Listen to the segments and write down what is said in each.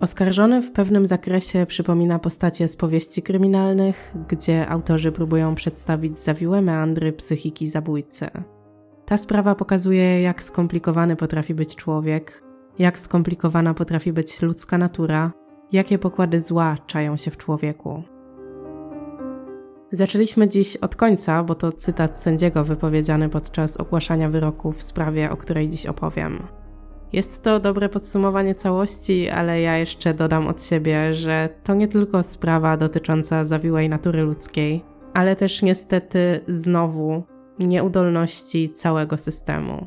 Oskarżony w pewnym zakresie przypomina postacie z powieści kryminalnych, gdzie autorzy próbują przedstawić zawiłe meandry psychiki zabójcy. Ta sprawa pokazuje, jak skomplikowany potrafi być człowiek, jak skomplikowana potrafi być ludzka natura, jakie pokłady zła czają się w człowieku. Zaczęliśmy dziś od końca, bo to cytat sędziego wypowiedziany podczas ogłaszania wyroku w sprawie, o której dziś opowiem. Jest to dobre podsumowanie całości, ale ja jeszcze dodam od siebie, że to nie tylko sprawa dotycząca zawiłej natury ludzkiej, ale też niestety znowu nieudolności całego systemu.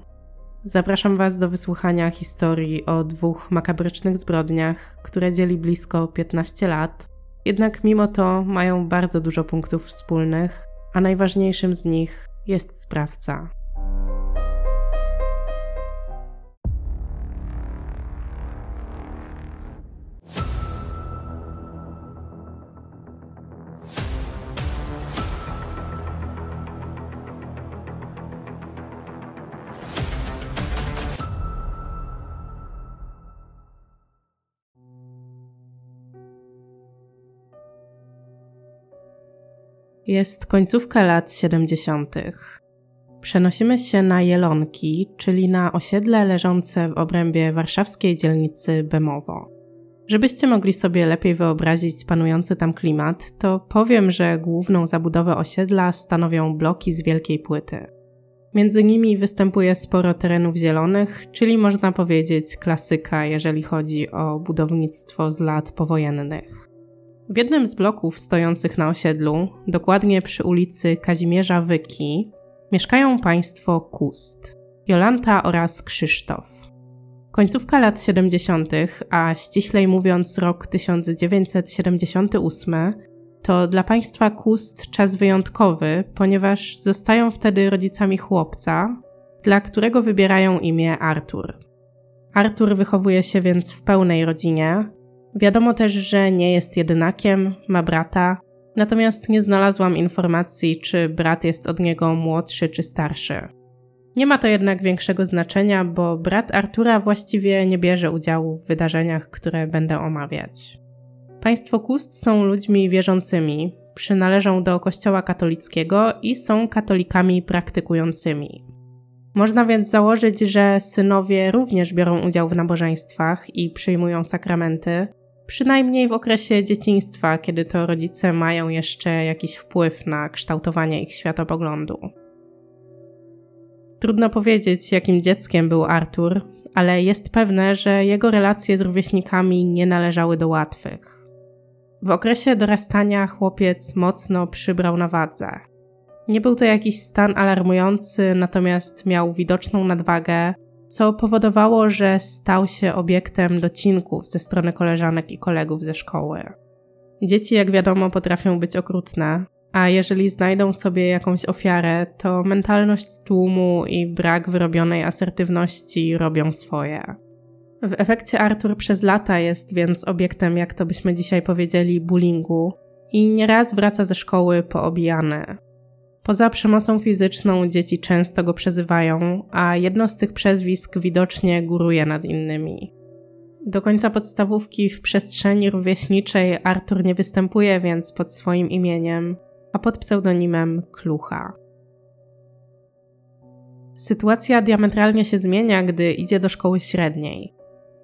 Zapraszam Was do wysłuchania historii o dwóch makabrycznych zbrodniach, które dzieli blisko 15 lat, jednak mimo to mają bardzo dużo punktów wspólnych, a najważniejszym z nich jest sprawca. Jest końcówka lat 70. Przenosimy się na Jelonki, czyli na osiedle leżące w obrębie warszawskiej dzielnicy Bemowo. Żebyście mogli sobie lepiej wyobrazić panujący tam klimat, to powiem, że główną zabudowę osiedla stanowią bloki z wielkiej płyty. Między nimi występuje sporo terenów zielonych, czyli można powiedzieć klasyka, jeżeli chodzi o budownictwo z lat powojennych. W jednym z bloków stojących na osiedlu, dokładnie przy ulicy Kazimierza Wyki, mieszkają państwo Kust, Jolanta oraz Krzysztof. Końcówka lat 70., a ściślej mówiąc rok 1978, to dla państwa Kust czas wyjątkowy, ponieważ zostają wtedy rodzicami chłopca, dla którego wybierają imię Artur. Artur wychowuje się więc w pełnej rodzinie, Wiadomo też, że nie jest jedynakiem, ma brata, natomiast nie znalazłam informacji, czy brat jest od niego młodszy czy starszy. Nie ma to jednak większego znaczenia, bo brat Artura właściwie nie bierze udziału w wydarzeniach, które będę omawiać. Państwo Kust są ludźmi wierzącymi, przynależą do Kościoła katolickiego i są katolikami praktykującymi. Można więc założyć, że synowie również biorą udział w nabożeństwach i przyjmują sakramenty, Przynajmniej w okresie dzieciństwa, kiedy to rodzice mają jeszcze jakiś wpływ na kształtowanie ich światopoglądu. Trudno powiedzieć, jakim dzieckiem był Artur, ale jest pewne, że jego relacje z rówieśnikami nie należały do łatwych. W okresie dorastania chłopiec mocno przybrał na wadze. Nie był to jakiś stan alarmujący, natomiast miał widoczną nadwagę, co powodowało, że stał się obiektem docinków ze strony koleżanek i kolegów ze szkoły. Dzieci, jak wiadomo, potrafią być okrutne, a jeżeli znajdą sobie jakąś ofiarę, to mentalność tłumu i brak wyrobionej asertywności robią swoje. W efekcie Artur przez lata jest więc obiektem, jak to byśmy dzisiaj powiedzieli, bullyingu i nieraz wraca ze szkoły poobijany. Poza przemocą fizyczną dzieci często go przezywają, a jedno z tych przezwisk widocznie góruje nad innymi. Do końca podstawówki w przestrzeni rówieśniczej Artur nie występuje więc pod swoim imieniem, a pod pseudonimem Klucha. Sytuacja diametralnie się zmienia, gdy idzie do szkoły średniej.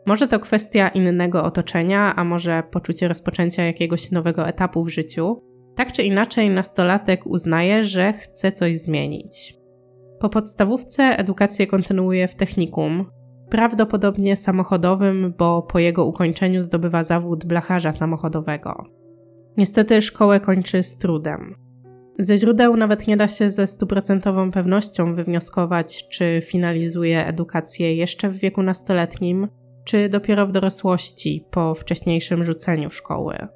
Może to kwestia innego otoczenia, a może poczucie rozpoczęcia jakiegoś nowego etapu w życiu, tak czy inaczej, nastolatek uznaje, że chce coś zmienić. Po podstawówce edukację kontynuuje w technikum, prawdopodobnie samochodowym, bo po jego ukończeniu zdobywa zawód blacharza samochodowego. Niestety szkołę kończy z trudem. Ze źródeł nawet nie da się ze stuprocentową pewnością wywnioskować, czy finalizuje edukację jeszcze w wieku nastoletnim, czy dopiero w dorosłości po wcześniejszym rzuceniu szkoły.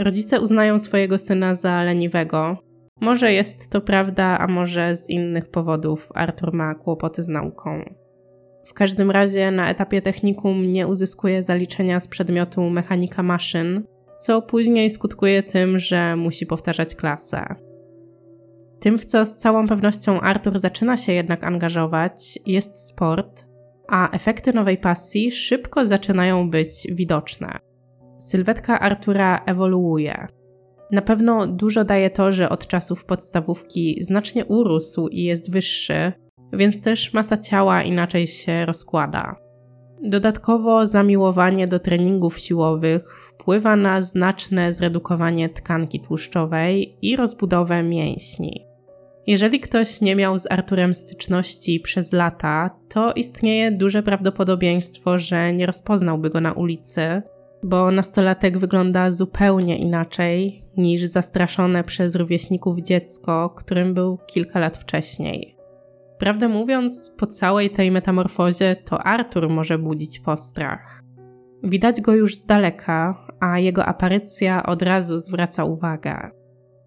Rodzice uznają swojego syna za leniwego. Może jest to prawda, a może z innych powodów Artur ma kłopoty z nauką. W każdym razie na etapie technikum nie uzyskuje zaliczenia z przedmiotu mechanika maszyn, co później skutkuje tym, że musi powtarzać klasę. Tym, w co z całą pewnością Artur zaczyna się jednak angażować, jest sport, a efekty nowej pasji szybko zaczynają być widoczne. Sylwetka Artura ewoluuje. Na pewno dużo daje to, że od czasów podstawówki znacznie urósł i jest wyższy, więc też masa ciała inaczej się rozkłada. Dodatkowo zamiłowanie do treningów siłowych wpływa na znaczne zredukowanie tkanki tłuszczowej i rozbudowę mięśni. Jeżeli ktoś nie miał z Arturem styczności przez lata, to istnieje duże prawdopodobieństwo, że nie rozpoznałby go na ulicy, bo nastolatek wygląda zupełnie inaczej niż zastraszone przez rówieśników dziecko, którym był kilka lat wcześniej. Prawdę mówiąc, po całej tej metamorfozie to Artur może budzić postrach. Widać go już z daleka, a jego aparycja od razu zwraca uwagę.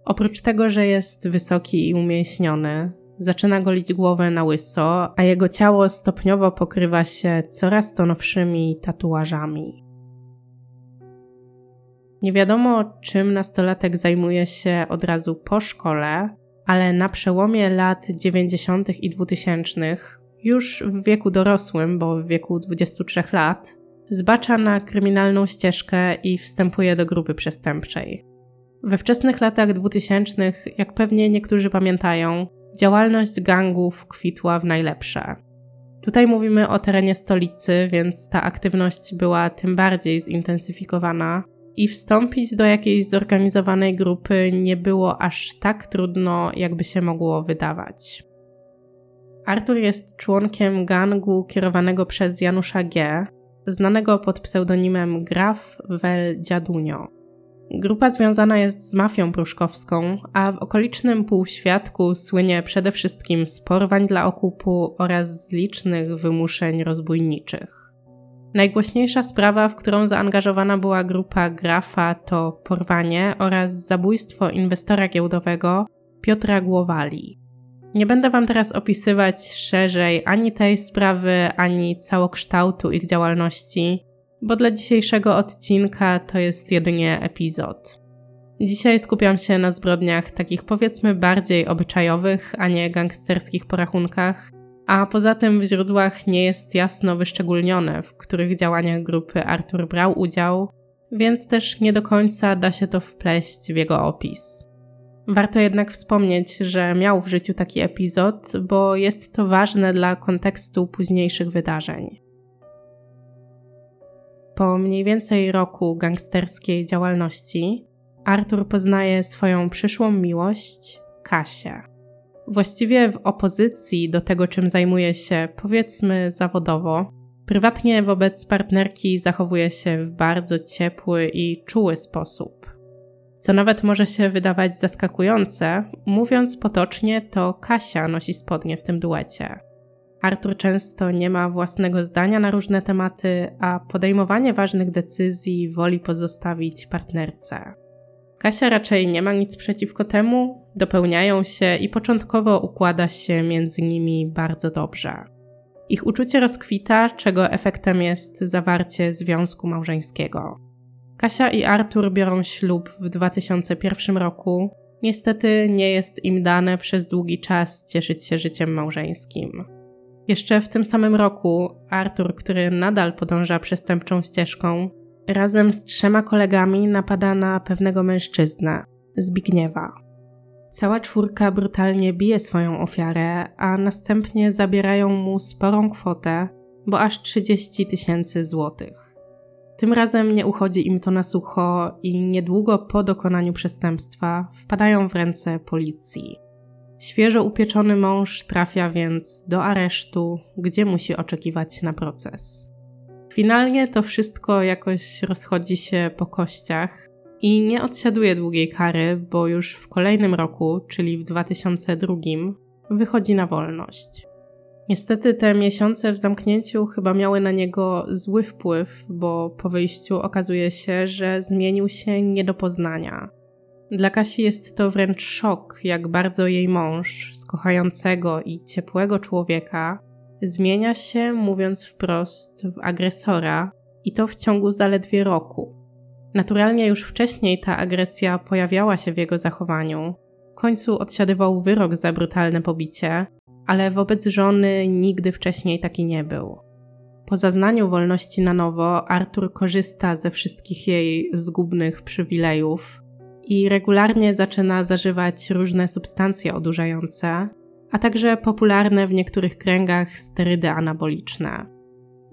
Oprócz tego, że jest wysoki i umięśniony, zaczyna golić głowę na łyso, a jego ciało stopniowo pokrywa się coraz to nowszymi tatuażami. Nie wiadomo, czym nastolatek zajmuje się od razu po szkole, ale na przełomie lat 90. i 2000, już w wieku dorosłym, bo w wieku 23 lat, zbacza na kryminalną ścieżkę i wstępuje do grupy przestępczej. We wczesnych latach 2000, jak pewnie niektórzy pamiętają, działalność gangów kwitła w najlepsze. Tutaj mówimy o terenie stolicy, więc ta aktywność była tym bardziej zintensyfikowana i wstąpić do jakiejś zorganizowanej grupy nie było aż tak trudno, jakby się mogło wydawać. Artur jest członkiem gangu kierowanego przez Janusza G., znanego pod pseudonimem Graf Wel Dziadunio. Grupa związana jest z mafią pruszkowską, a w okolicznym półświadku słynie przede wszystkim z porwań dla okupu oraz z licznych wymuszeń rozbójniczych. Najgłośniejsza sprawa, w którą zaangażowana była grupa Grafa, to porwanie oraz zabójstwo inwestora giełdowego Piotra Głowali. Nie będę Wam teraz opisywać szerzej ani tej sprawy, ani całokształtu ich działalności, bo dla dzisiejszego odcinka to jest jedynie epizod. Dzisiaj skupiam się na zbrodniach takich powiedzmy bardziej obyczajowych, a nie gangsterskich porachunkach, a poza tym w źródłach nie jest jasno wyszczególnione, w których działaniach grupy Artur brał udział, więc też nie do końca da się to wpleść w jego opis. Warto jednak wspomnieć, że miał w życiu taki epizod, bo jest to ważne dla kontekstu późniejszych wydarzeń. Po mniej więcej roku gangsterskiej działalności, Artur poznaje swoją przyszłą miłość, Kasię. Właściwie w opozycji do tego, czym zajmuje się, powiedzmy, zawodowo, prywatnie wobec partnerki zachowuje się w bardzo ciepły i czuły sposób. Co nawet może się wydawać zaskakujące, mówiąc potocznie, to Kasia nosi spodnie w tym duecie. Artur często nie ma własnego zdania na różne tematy, a podejmowanie ważnych decyzji woli pozostawić partnerce. Kasia raczej nie ma nic przeciwko temu, dopełniają się i początkowo układa się między nimi bardzo dobrze. Ich uczucie rozkwita, czego efektem jest zawarcie związku małżeńskiego. Kasia i Artur biorą ślub w 2001 roku. Niestety nie jest im dane przez długi czas cieszyć się życiem małżeńskim. Jeszcze w tym samym roku Artur, który nadal podąża przestępczą ścieżką, razem z trzema kolegami napada na pewnego mężczyznę, Zbigniewa. Cała czwórka brutalnie bije swoją ofiarę, a następnie zabierają mu sporą kwotę, bo aż 30 tysięcy złotych. Tym razem nie uchodzi im to na sucho i niedługo po dokonaniu przestępstwa wpadają w ręce policji. Świeżo upieczony mąż trafia więc do aresztu, gdzie musi oczekiwać na proces. Finalnie to wszystko jakoś rozchodzi się po kościach i nie odsiaduje długiej kary, bo już w kolejnym roku, czyli w 2002, wychodzi na wolność. Niestety te miesiące w zamknięciu chyba miały na niego zły wpływ, bo po wyjściu okazuje się, że zmienił się nie do poznania. Dla Kasi jest to wręcz szok, jak bardzo jej mąż, z kochającego i ciepłego człowieka, zmienia się, mówiąc wprost, w agresora i to w ciągu zaledwie roku. Naturalnie już wcześniej ta agresja pojawiała się w jego zachowaniu. W końcu odsiadywał wyrok za brutalne pobicie, ale wobec żony nigdy wcześniej taki nie był. po zaznaniu wolności na nowo Artur korzysta ze wszystkich jej zgubnych przywilejów i regularnie zaczyna zażywać różne substancje odurzające, a także popularne w niektórych kręgach sterydy anaboliczne.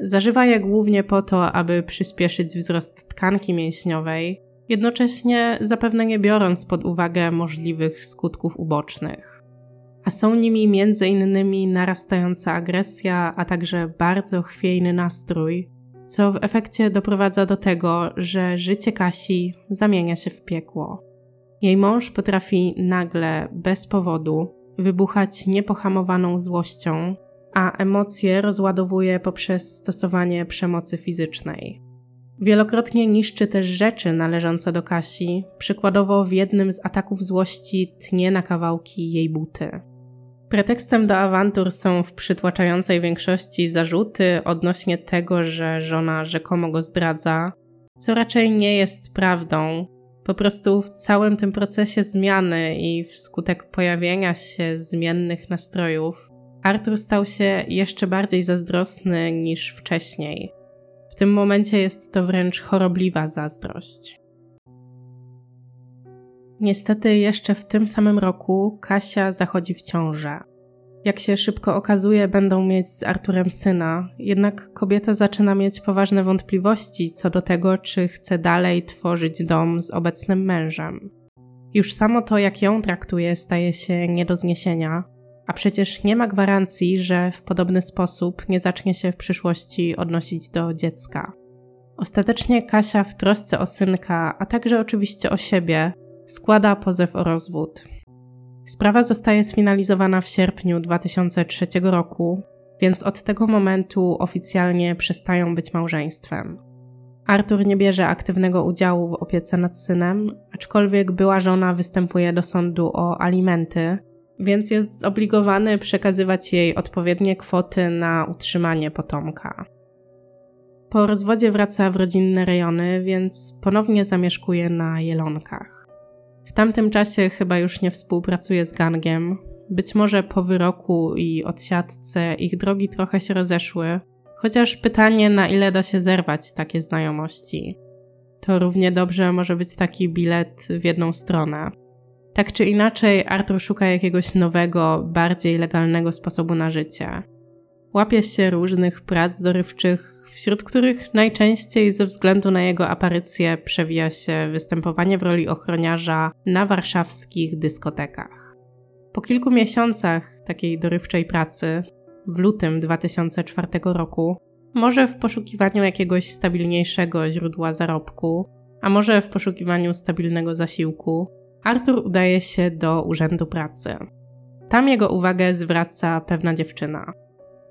Zażywa je głównie po to, aby przyspieszyć wzrost tkanki mięśniowej, jednocześnie zapewne nie biorąc pod uwagę możliwych skutków ubocznych. A są nimi m.in. narastająca agresja, a także bardzo chwiejny nastrój, co w efekcie doprowadza do tego, że życie Kasi zamienia się w piekło. Jej mąż potrafi nagle, bez powodu, wybuchać niepohamowaną złością, a emocje rozładowuje poprzez stosowanie przemocy fizycznej. Wielokrotnie niszczy też rzeczy należące do Kasi, przykładowo w jednym z ataków złości tnie na kawałki jej buty. Pretekstem do awantur są w przytłaczającej większości zarzuty odnośnie tego, że żona rzekomo go zdradza, co raczej nie jest prawdą. Po prostu w całym tym procesie zmiany i wskutek pojawienia się zmiennych nastrojów, Artur stał się jeszcze bardziej zazdrosny niż wcześniej. W tym momencie jest to wręcz chorobliwa zazdrość. Niestety, jeszcze w tym samym roku Kasia zachodzi w ciążę. Jak się szybko okazuje, będą mieć z Arturem syna, jednak kobieta zaczyna mieć poważne wątpliwości co do tego, czy chce dalej tworzyć dom z obecnym mężem. Już samo to, jak ją traktuje, staje się nie do zniesienia, a przecież nie ma gwarancji, że w podobny sposób nie zacznie się w przyszłości odnosić do dziecka. Ostatecznie Kasia w trosce o synka, a także oczywiście o siebie, składa pozew o rozwód. Sprawa zostaje sfinalizowana w sierpniu 2003 roku, więc od tego momentu oficjalnie przestają być małżeństwem. Artur nie bierze aktywnego udziału w opiece nad synem, aczkolwiek była żona występuje do sądu o alimenty, więc jest zobligowany przekazywać jej odpowiednie kwoty na utrzymanie potomka. Po rozwodzie wraca w rodzinne rejony, więc ponownie zamieszkuje na Jelonkach. W tamtym czasie chyba już nie współpracuje z gangiem. Być może po wyroku i odsiadce ich drogi trochę się rozeszły, chociaż pytanie, na ile da się zerwać takie znajomości. To równie dobrze może być taki bilet w jedną stronę. Tak czy inaczej, Arthur szuka jakiegoś nowego, bardziej legalnego sposobu na życie. Łapie się różnych prac dorywczych, wśród których najczęściej ze względu na jego aparycję przewija się występowanie w roli ochroniarza na warszawskich dyskotekach. Po kilku miesiącach takiej dorywczej pracy, w lutym 2004 roku, może w poszukiwaniu jakiegoś stabilniejszego źródła zarobku, a może w poszukiwaniu stabilnego zasiłku, Artur udaje się do urzędu pracy. Tam jego uwagę zwraca pewna dziewczyna.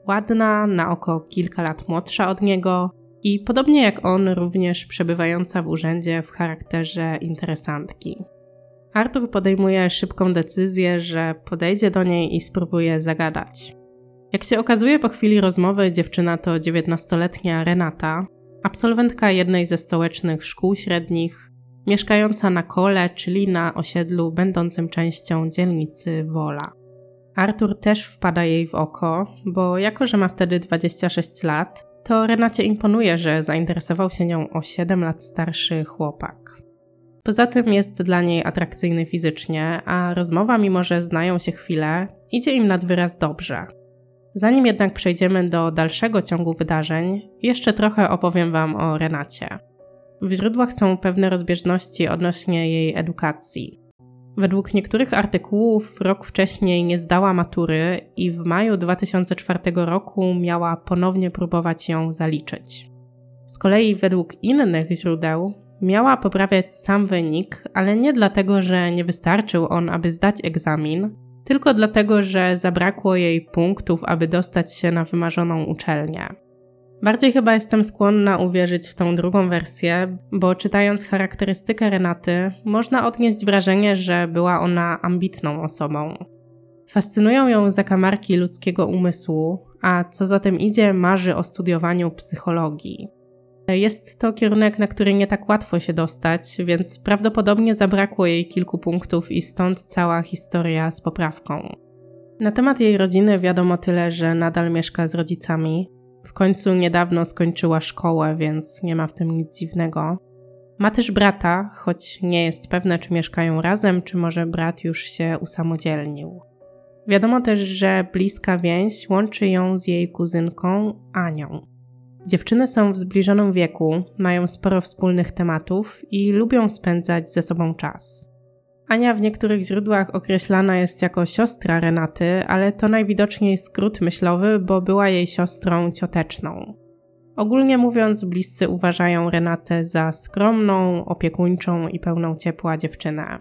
Ładna, na oko kilka lat młodsza od niego i podobnie jak on, również przebywająca w urzędzie w charakterze interesantki. Artur podejmuje szybką decyzję, że podejdzie do niej i spróbuje zagadać. Jak się okazuje po chwili rozmowy, dziewczyna to 19-letnia Renata, absolwentka jednej ze stołecznych szkół średnich, mieszkająca na kole, czyli na osiedlu będącym częścią dzielnicy Wola. Artur też wpada jej w oko, bo jako, że ma wtedy 26 lat, to Renacie imponuje, że zainteresował się nią o 7 lat starszy chłopak. Poza tym jest dla niej atrakcyjny fizycznie, a rozmowa, mimo że znają się chwilę, idzie im nad wyraz dobrze. Zanim jednak przejdziemy do dalszego ciągu wydarzeń, jeszcze trochę opowiem Wam o Renacie. W źródłach są pewne rozbieżności odnośnie jej edukacji. Według niektórych artykułów rok wcześniej nie zdała matury i w maju 2004 roku miała ponownie próbować ją zaliczyć. Z kolei według innych źródeł miała poprawiać sam wynik, ale nie dlatego, że nie wystarczył on, aby zdać egzamin, tylko dlatego, że zabrakło jej punktów, aby dostać się na wymarzoną uczelnię. Bardziej chyba jestem skłonna uwierzyć w tą drugą wersję, bo czytając charakterystykę Renaty, można odnieść wrażenie, że była ona ambitną osobą. Fascynują ją zakamarki ludzkiego umysłu, a co za tym idzie, marzy o studiowaniu psychologii. Jest to kierunek, na który nie tak łatwo się dostać, więc prawdopodobnie zabrakło jej kilku punktów i stąd cała historia z poprawką. Na temat jej rodziny wiadomo tyle, że nadal mieszka z rodzicami, końcu niedawno skończyła szkołę, więc nie ma w tym nic dziwnego. Ma też brata, choć nie jest pewna, czy mieszkają razem, czy może brat już się usamodzielnił. Wiadomo też, że bliska więź łączy ją z jej kuzynką Anią. Dziewczyny są w zbliżonym wieku, mają sporo wspólnych tematów i lubią spędzać ze sobą czas. Ania w niektórych źródłach określana jest jako siostra Renaty, ale to najwidoczniej skrót myślowy, bo była jej siostrą cioteczną. Ogólnie mówiąc, bliscy uważają Renatę za skromną, opiekuńczą i pełną ciepła dziewczynę.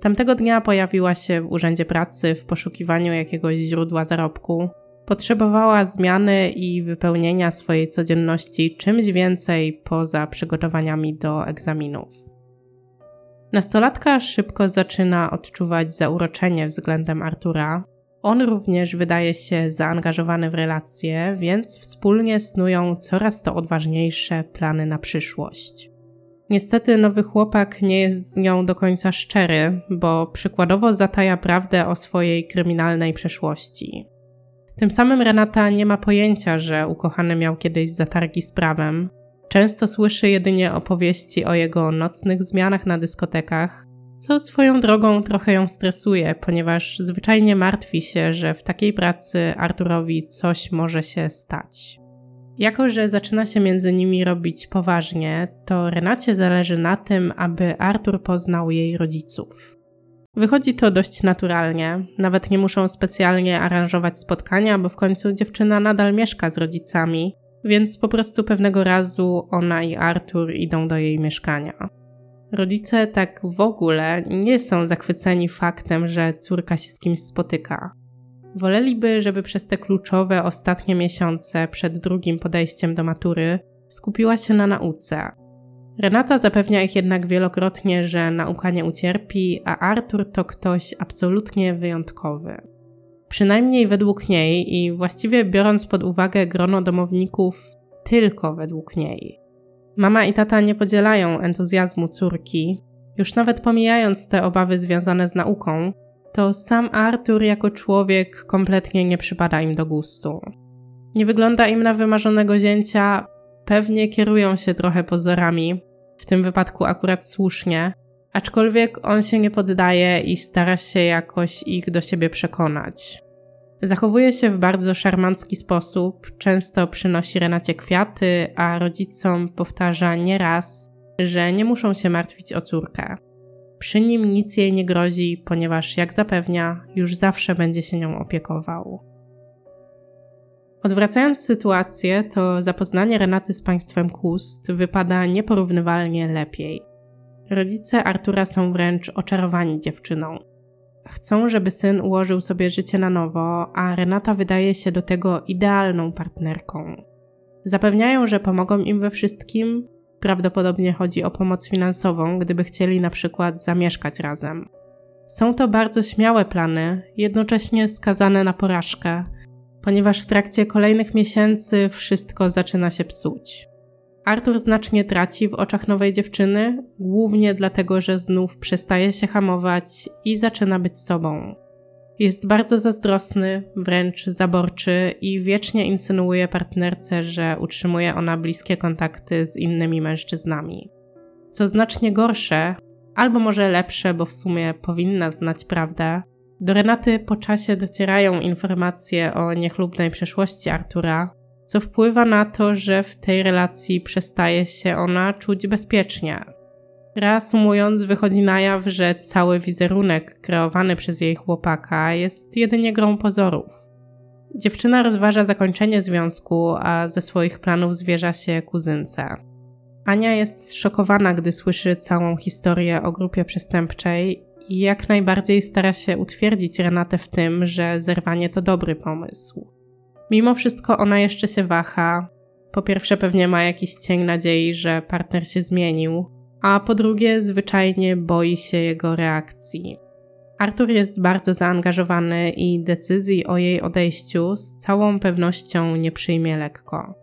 Tamtego dnia pojawiła się w urzędzie pracy w poszukiwaniu jakiegoś źródła zarobku. Potrzebowała zmiany i wypełnienia swojej codzienności czymś więcej poza przygotowaniami do egzaminów. Nastolatka szybko zaczyna odczuwać zauroczenie względem Artura. On również wydaje się zaangażowany w relacje, więc wspólnie snują coraz to odważniejsze plany na przyszłość. Niestety nowy chłopak nie jest z nią do końca szczery, bo przykładowo zataja prawdę o swojej kryminalnej przeszłości. Tym samym Renata nie ma pojęcia, że ukochany miał kiedyś zatargi z prawem. Często słyszy jedynie opowieści o jego nocnych zmianach na dyskotekach, co swoją drogą trochę ją stresuje, ponieważ zwyczajnie martwi się, że w takiej pracy Arturowi coś może się stać. Jako, że zaczyna się między nimi robić poważnie, to Renacie zależy na tym, aby Artur poznał jej rodziców. Wychodzi to dość naturalnie, nawet nie muszą specjalnie aranżować spotkania, bo w końcu dziewczyna nadal mieszka z rodzicami, więc po prostu pewnego razu ona i Artur idą do jej mieszkania. Rodzice tak w ogóle nie są zachwyceni faktem, że córka się z kimś spotyka. Woleliby, żeby przez te kluczowe ostatnie miesiące przed drugim podejściem do matury skupiła się na nauce. Renata zapewnia ich jednak wielokrotnie, że nauka nie ucierpi, a Artur to ktoś absolutnie wyjątkowy. Przynajmniej według niej i właściwie biorąc pod uwagę grono domowników, tylko według niej. Mama i tata nie podzielają entuzjazmu córki, już nawet pomijając te obawy związane z nauką, to sam Artur jako człowiek kompletnie nie przypada im do gustu. Nie wygląda im na wymarzonego zięcia, pewnie kierują się trochę pozorami, w tym wypadku akurat słusznie, aczkolwiek on się nie poddaje i stara się jakoś ich do siebie przekonać. Zachowuje się w bardzo szarmancki sposób, często przynosi Renacie kwiaty, a rodzicom powtarza nieraz, że nie muszą się martwić o córkę. Przy nim nic jej nie grozi, ponieważ, jak zapewnia, już zawsze będzie się nią opiekował. Odwracając sytuację, to zapoznanie Renaty z państwem Kust wypada nieporównywalnie lepiej. Rodzice Artura są wręcz oczarowani dziewczyną. Chcą, żeby syn ułożył sobie życie na nowo, a Renata wydaje się do tego idealną partnerką. Zapewniają, że pomogą im we wszystkim, Prawdopodobnie chodzi o pomoc finansową, gdyby chcieli na przykład zamieszkać razem. Są to bardzo śmiałe plany, jednocześnie skazane na porażkę, ponieważ w trakcie kolejnych miesięcy wszystko zaczyna się psuć. Artur znacznie traci w oczach nowej dziewczyny, głównie dlatego, że znów przestaje się hamować i zaczyna być sobą. Jest bardzo zazdrosny, wręcz zaborczy i wiecznie insynuuje partnerce, że utrzymuje ona bliskie kontakty z innymi mężczyznami. Co znacznie gorsze, albo może lepsze, bo w sumie powinna znać prawdę, do Renaty po czasie docierają informacje o niechlubnej przeszłości Artura, co wpływa na to, że w tej relacji przestaje się ona czuć bezpiecznie. Reasumując, wychodzi na jaw, że cały wizerunek kreowany przez jej chłopaka jest jedynie grą pozorów. Dziewczyna rozważa zakończenie związku, a ze swoich planów zwierza się kuzynce. Ania jest zszokowana, gdy słyszy całą historię o grupie przestępczej i jak najbardziej stara się utwierdzić Renatę w tym, że zerwanie to dobry pomysł. Mimo wszystko ona jeszcze się waha. Po pierwsze, pewnie ma jakiś cień nadziei, że partner się zmienił, a po drugie zwyczajnie boi się jego reakcji. Artur jest bardzo zaangażowany i decyzji o jej odejściu z całą pewnością nie przyjmie lekko.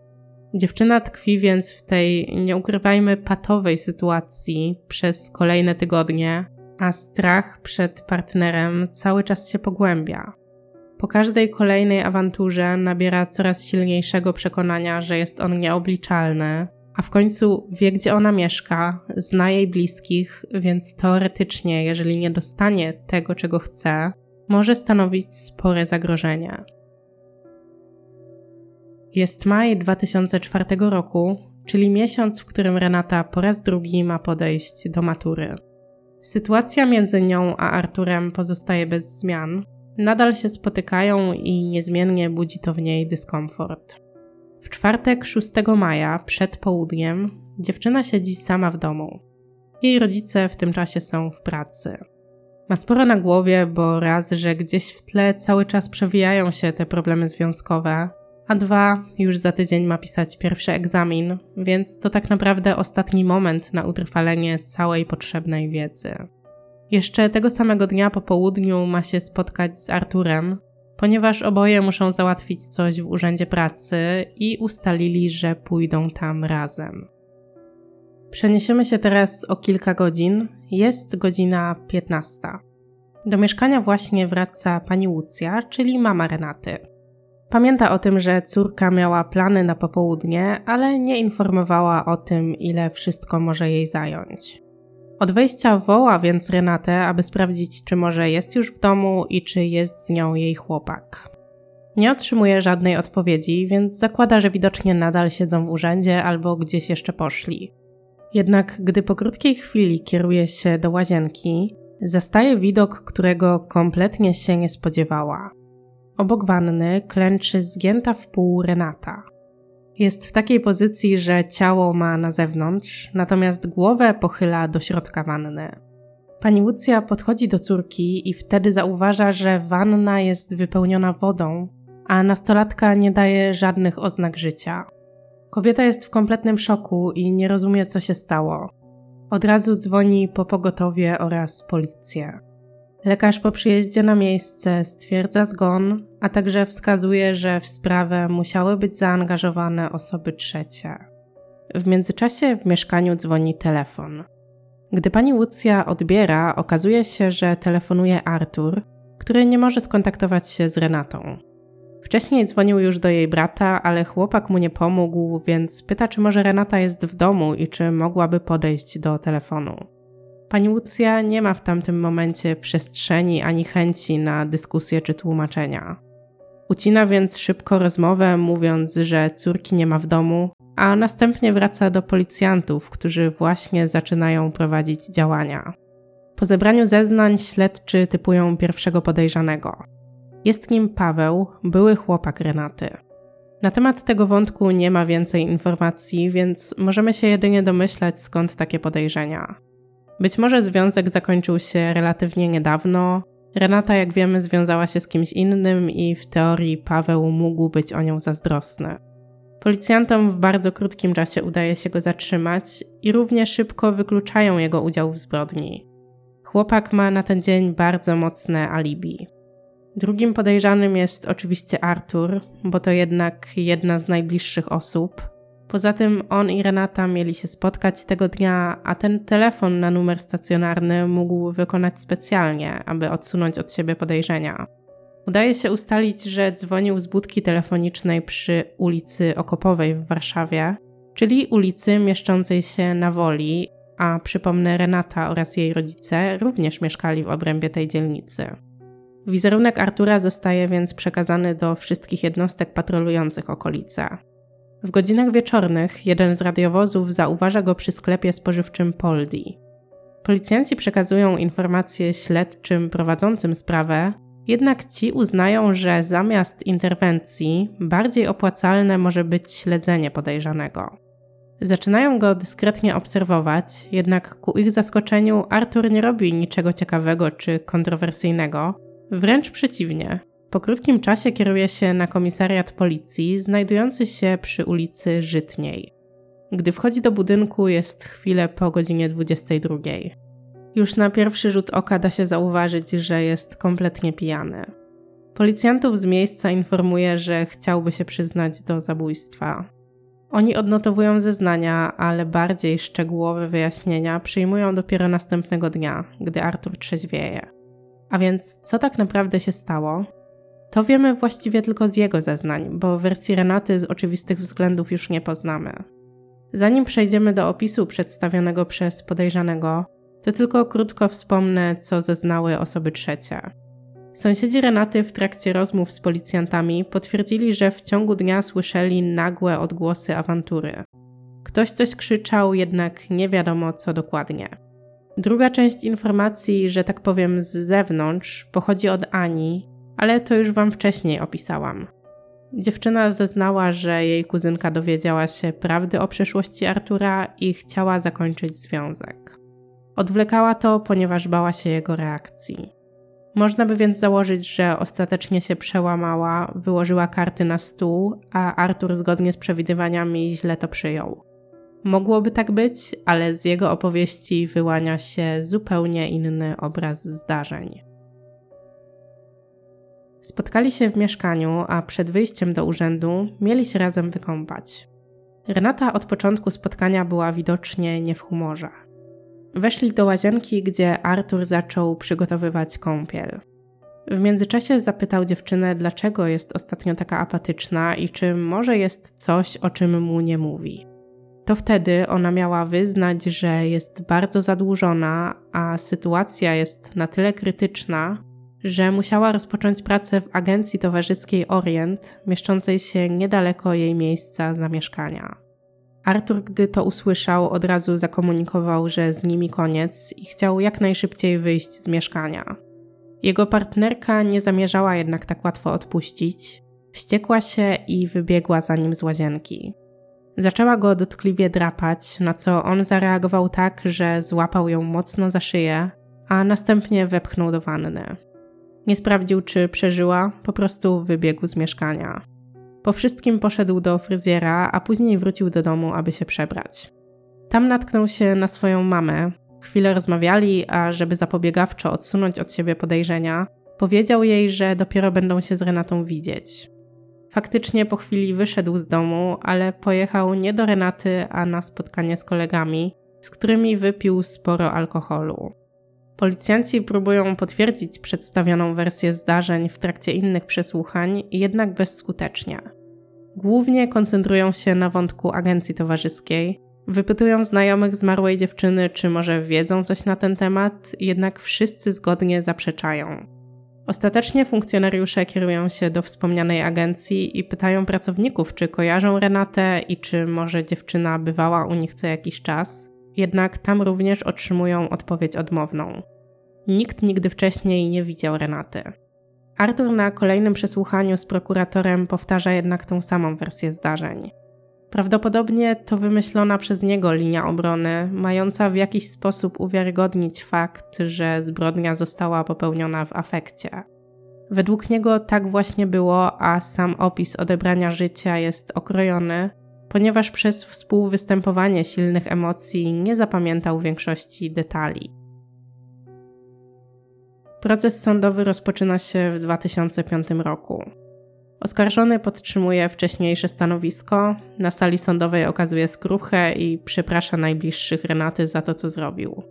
Dziewczyna tkwi więc w tej, nie ukrywajmy, patowej sytuacji przez kolejne tygodnie, a strach przed partnerem cały czas się pogłębia. Po każdej kolejnej awanturze nabiera coraz silniejszego przekonania, że jest on nieobliczalny, a w końcu wie, gdzie ona mieszka, zna jej bliskich, więc teoretycznie, jeżeli nie dostanie tego, czego chce, może stanowić spore zagrożenie. Jest maj 2004 roku, czyli miesiąc, w którym Renata po raz drugi ma podejść do matury. Sytuacja między nią a Arturem pozostaje bez zmian. Nadal się spotykają i niezmiennie budzi to w niej dyskomfort. W czwartek 6 maja, przed południem, dziewczyna siedzi sama w domu. Jej rodzice w tym czasie są w pracy. Ma sporo na głowie, bo raz, że gdzieś w tle cały czas przewijają się te problemy związkowe, a dwa, już za tydzień ma pisać pierwszy egzamin, więc to tak naprawdę ostatni moment na utrwalenie całej potrzebnej wiedzy. Jeszcze tego samego dnia po południu ma się spotkać z Arturem, ponieważ oboje muszą załatwić coś w urzędzie pracy i ustalili, że pójdą tam razem. Przeniesiemy się teraz o kilka godzin. Jest godzina 15. Do mieszkania właśnie wraca pani Łucja, czyli mama Renaty. Pamięta o tym, że córka miała plany na popołudnie, ale nie informowała o tym, ile wszystko może jej zająć. Od wejścia woła więc Renatę, aby sprawdzić, czy może jest już w domu i czy jest z nią jej chłopak. Nie otrzymuje żadnej odpowiedzi, więc zakłada, że widocznie nadal siedzą w urzędzie albo gdzieś jeszcze poszli. Jednak gdy po krótkiej chwili kieruje się do łazienki, zastaje widok, którego kompletnie się nie spodziewała. Obok wanny klęczy zgięta w pół Renata. Jest w takiej pozycji, że ciało ma na zewnątrz, natomiast głowę pochyla do środka wanny. Pani Łucja podchodzi do córki i wtedy zauważa, że wanna jest wypełniona wodą, a nastolatka nie daje żadnych oznak życia. Kobieta jest w kompletnym szoku i nie rozumie, co się stało. Od razu dzwoni po pogotowie oraz policję. Lekarz po przyjeździe na miejsce stwierdza zgon, a także wskazuje, że w sprawę musiały być zaangażowane osoby trzecie. W międzyczasie w mieszkaniu dzwoni telefon. Gdy pani Łucja odbiera, okazuje się, że telefonuje Artur, który nie może skontaktować się z Renatą. Wcześniej dzwonił już do jej brata, ale chłopak mu nie pomógł, więc pyta, czy może Renata jest w domu i czy mogłaby podejść do telefonu. Pani Łucja nie ma w tamtym momencie przestrzeni ani chęci na dyskusję czy tłumaczenia. Ucina więc szybko rozmowę, mówiąc, że córki nie ma w domu, a następnie wraca do policjantów, którzy właśnie zaczynają prowadzić działania. Po zebraniu zeznań śledczy typują pierwszego podejrzanego. Jest nim Paweł, były chłopak Renaty. Na temat tego wątku nie ma więcej informacji, więc możemy się jedynie domyślać skąd takie podejrzenia. Być może związek zakończył się relatywnie niedawno. Renata, jak wiemy, związała się z kimś innym i w teorii Paweł mógł być o nią zazdrosny. Policjantom w bardzo krótkim czasie udaje się go zatrzymać i równie szybko wykluczają jego udział w zbrodni. Chłopak ma na ten dzień bardzo mocne alibi. Drugim podejrzanym jest oczywiście Artur, bo to jednak jedna z najbliższych osób. Poza tym on i Renata mieli się spotkać tego dnia, a ten telefon na numer stacjonarny mógł wykonać specjalnie, aby odsunąć od siebie podejrzenia. Udaje się ustalić, że dzwonił z budki telefonicznej przy ulicy Okopowej w Warszawie, czyli ulicy mieszczącej się na Woli, a przypomnę, Renata oraz jej rodzice również mieszkali w obrębie tej dzielnicy. Wizerunek Artura zostaje więc przekazany do wszystkich jednostek patrolujących okolice. W godzinach wieczornych jeden z radiowozów zauważa go przy sklepie spożywczym Poldi. Policjanci przekazują informacje śledczym prowadzącym sprawę, jednak ci uznają, że zamiast interwencji bardziej opłacalne może być śledzenie podejrzanego. Zaczynają go dyskretnie obserwować, jednak ku ich zaskoczeniu Artur nie robi niczego ciekawego czy kontrowersyjnego, wręcz przeciwnie. Po krótkim czasie kieruje się na komisariat policji znajdujący się przy ulicy Żytniej. Gdy wchodzi do budynku jest chwilę po godzinie 22. Już na pierwszy rzut oka da się zauważyć, że jest kompletnie pijany. Policjantów z miejsca informuje, że chciałby się przyznać do zabójstwa. Oni odnotowują zeznania, ale bardziej szczegółowe wyjaśnienia przyjmują dopiero następnego dnia, gdy Artur trzeźwieje. A więc co tak naprawdę się stało? To wiemy właściwie tylko z jego zeznań, bo wersji Renaty z oczywistych względów już nie poznamy. Zanim przejdziemy do opisu przedstawionego przez podejrzanego, to tylko krótko wspomnę, co zeznały osoby trzecie. Sąsiedzi Renaty w trakcie rozmów z policjantami potwierdzili, że w ciągu dnia słyszeli nagłe odgłosy awantury. Ktoś coś krzyczał, jednak nie wiadomo co dokładnie. Druga część informacji, że tak powiem z zewnątrz, pochodzi od Ani, ale to już Wam wcześniej opisałam. Dziewczyna zeznała, że jej kuzynka dowiedziała się prawdy o przeszłości Artura i chciała zakończyć związek. Odwlekała to, ponieważ bała się jego reakcji. Można by więc założyć, że ostatecznie się przełamała, wyłożyła karty na stół, a Artur zgodnie z przewidywaniami źle to przyjął. Mogłoby tak być, ale z jego opowieści wyłania się zupełnie inny obraz zdarzeń. Spotkali się w mieszkaniu, a przed wyjściem do urzędu mieli się razem wykąpać. Renata od początku spotkania była widocznie nie w humorze. Weszli do łazienki, gdzie Artur zaczął przygotowywać kąpiel. W międzyczasie zapytał dziewczynę, dlaczego jest ostatnio taka apatyczna i czy może jest coś, o czym mu nie mówi. To wtedy ona miała wyznać, że jest bardzo zadłużona, a sytuacja jest na tyle krytyczna, że musiała rozpocząć pracę w agencji towarzyskiej Orient, mieszczącej się niedaleko jej miejsca zamieszkania. Artur, gdy to usłyszał, od razu zakomunikował, że z nimi koniec i chciał jak najszybciej wyjść z mieszkania. Jego partnerka nie zamierzała jednak tak łatwo odpuścić. Wściekła się i wybiegła za nim z łazienki. Zaczęła go dotkliwie drapać, na co on zareagował tak, że złapał ją mocno za szyję, a następnie wepchnął do wanny. Nie sprawdził, czy przeżyła, po prostu wybiegł z mieszkania. Po wszystkim poszedł do fryzjera, a później wrócił do domu, aby się przebrać. Tam natknął się na swoją mamę. Chwilę rozmawiali, a żeby zapobiegawczo odsunąć od siebie podejrzenia, powiedział jej, że dopiero będą się z Renatą widzieć. Faktycznie po chwili wyszedł z domu, ale pojechał nie do Renaty, a na spotkanie z kolegami, z którymi wypił sporo alkoholu. Policjanci próbują potwierdzić przedstawioną wersję zdarzeń w trakcie innych przesłuchań, jednak bezskutecznie. Głównie koncentrują się na wątku agencji towarzyskiej, wypytują znajomych zmarłej dziewczyny, czy może wiedzą coś na ten temat, jednak wszyscy zgodnie zaprzeczają. Ostatecznie funkcjonariusze kierują się do wspomnianej agencji i pytają pracowników, czy kojarzą Renatę i czy może dziewczyna bywała u nich co jakiś czas jednak tam również otrzymują odpowiedź odmowną. Nikt nigdy wcześniej nie widział Renaty. Artur na kolejnym przesłuchaniu z prokuratorem powtarza jednak tą samą wersję zdarzeń. Prawdopodobnie to wymyślona przez niego linia obrony, mająca w jakiś sposób uwiarygodnić fakt, że zbrodnia została popełniona w afekcie. Według niego tak właśnie było, a sam opis odebrania życia jest okrojony, ponieważ przez współwystępowanie silnych emocji nie zapamiętał większości detali. Proces sądowy rozpoczyna się w 2005 roku. Oskarżony podtrzymuje wcześniejsze stanowisko, na sali sądowej okazuje skruchę i przeprasza najbliższych Renaty za to, co zrobił.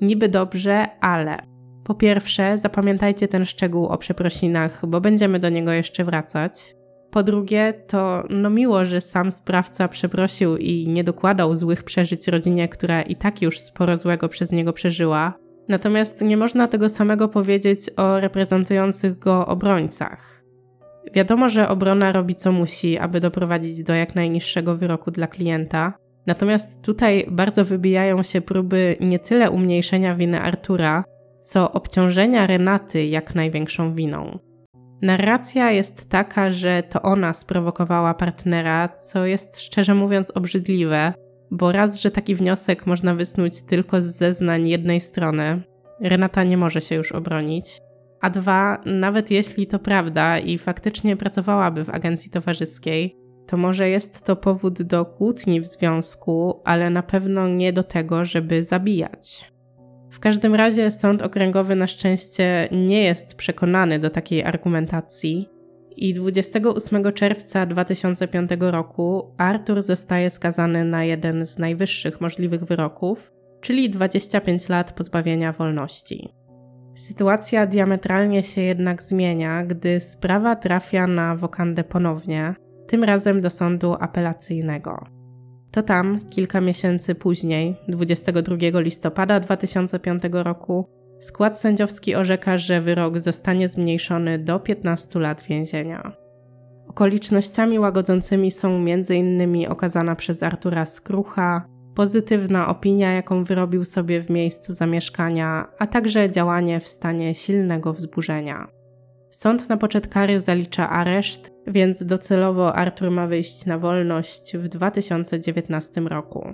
Niby dobrze, ale po pierwsze, zapamiętajcie ten szczegół o przeprosinach, bo będziemy do niego jeszcze wracać. Po drugie, to no miło, że sam sprawca przeprosił i nie dokładał złych przeżyć rodzinie, która i tak już sporo złego przez niego przeżyła. Natomiast nie można tego samego powiedzieć o reprezentujących go obrońcach. Wiadomo, że obrona robi co musi, aby doprowadzić do jak najniższego wyroku dla klienta. Natomiast tutaj bardzo wybijają się próby nie tyle umniejszenia winy Artura, co obciążenia Renaty jak największą winą. Narracja jest taka, że to ona sprowokowała partnera, co jest szczerze mówiąc obrzydliwe, bo raz, że taki wniosek można wysnuć tylko z zeznań jednej strony, Renata nie może się już obronić. A dwa, nawet jeśli to prawda i faktycznie pracowałaby w agencji towarzyskiej, to może jest to powód do kłótni w związku, ale na pewno nie do tego, żeby zabijać. Każdym razie sąd okręgowy na szczęście nie jest przekonany do takiej argumentacji i 28 czerwca 2005 roku Arthur zostaje skazany na jeden z najwyższych możliwych wyroków, czyli 25 lat pozbawienia wolności. Sytuacja diametralnie się jednak zmienia, gdy sprawa trafia na wokandę ponownie, tym razem do sądu apelacyjnego. To tam, kilka miesięcy później, 22 listopada 2005 roku, skład sędziowski orzeka, że wyrok zostanie zmniejszony do 15 lat więzienia. Okolicznościami łagodzącymi są m.in. okazana przez Artura skrucha, pozytywna opinia, jaką wyrobił sobie w miejscu zamieszkania, a także działanie w stanie silnego wzburzenia. Sąd na poczet kary zalicza areszt, więc docelowo Artur ma wyjść na wolność w 2019 roku.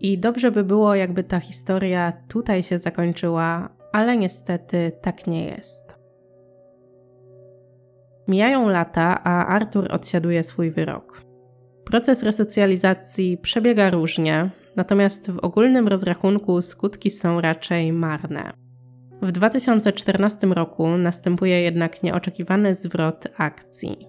I dobrze by było, jakby ta historia tutaj się zakończyła, ale niestety tak nie jest. Mijają lata, a Artur odsiaduje swój wyrok. Proces resocjalizacji przebiega różnie, natomiast w ogólnym rozrachunku skutki są raczej marne. W 2014 roku następuje jednak nieoczekiwany zwrot akcji.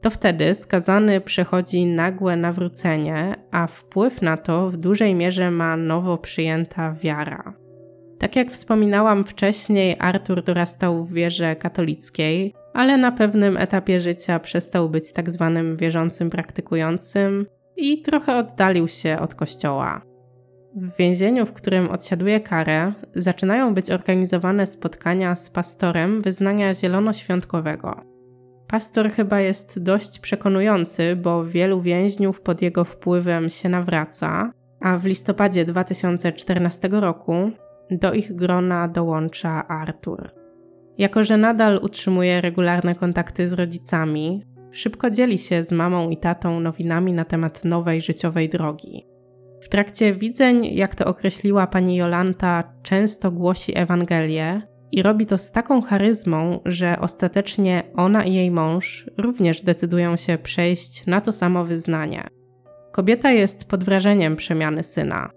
To wtedy skazany przechodzi nagłe nawrócenie, a wpływ na to w dużej mierze ma nowo przyjęta wiara. Tak jak wspominałam wcześniej, Artur dorastał w wierze katolickiej, ale na pewnym etapie życia przestał być tak zwanym wierzącym praktykującym i trochę oddalił się od kościoła. W więzieniu, w którym odsiaduje karę, zaczynają być organizowane spotkania z pastorem wyznania zielonoświątkowego. Pastor chyba jest dość przekonujący, bo wielu więźniów pod jego wpływem się nawraca, a w listopadzie 2014 roku do ich grona dołącza Artur. Jako, że nadal utrzymuje regularne kontakty z rodzicami, szybko dzieli się z mamą i tatą nowinami na temat nowej życiowej drogi. W trakcie widzeń, jak to określiła pani Jolanta, często głosi Ewangelię i robi to z taką charyzmą, że ostatecznie ona i jej mąż również decydują się przejść na to samo wyznanie. Kobieta jest pod wrażeniem przemiany syna.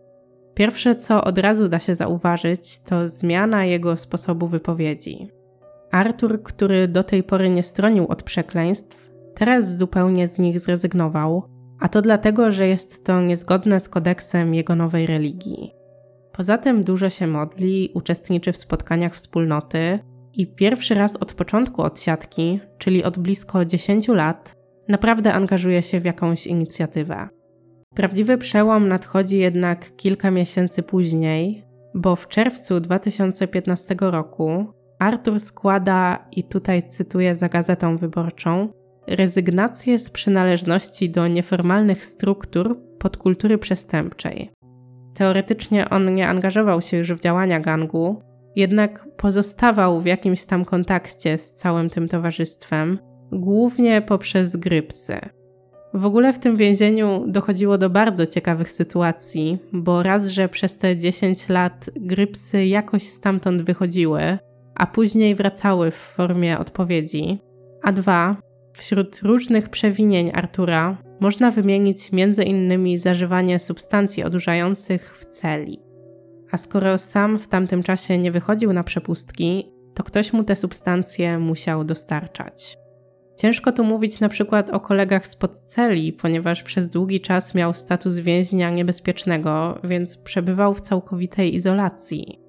Pierwsze, co od razu da się zauważyć, to zmiana jego sposobu wypowiedzi. Artur, który do tej pory nie stronił od przekleństw, teraz zupełnie z nich zrezygnował, a to dlatego, że jest to niezgodne z kodeksem jego nowej religii. Poza tym dużo się modli, uczestniczy w spotkaniach wspólnoty i pierwszy raz od początku odsiadki, czyli od blisko 10 lat, naprawdę angażuje się w jakąś inicjatywę. Prawdziwy przełom nadchodzi jednak kilka miesięcy później, bo w czerwcu 2015 roku Artur składa, i tutaj cytuję za gazetą wyborczą, rezygnację z przynależności do nieformalnych struktur podkultury przestępczej. Teoretycznie on nie angażował się już w działania gangu, jednak pozostawał w jakimś tam kontakcie z całym tym towarzystwem, głównie poprzez grypsy. W ogóle w tym więzieniu dochodziło do bardzo ciekawych sytuacji, bo raz, że przez te 10 lat grypsy jakoś stamtąd wychodziły, a później wracały w formie odpowiedzi, a dwa, wśród różnych przewinień Artura można wymienić m.in. zażywanie substancji odurzających w celi. A skoro sam w tamtym czasie nie wychodził na przepustki, to ktoś mu te substancje musiał dostarczać. Ciężko tu mówić na przykład o kolegach spod celi, ponieważ przez długi czas miał status więźnia niebezpiecznego, więc przebywał w całkowitej izolacji.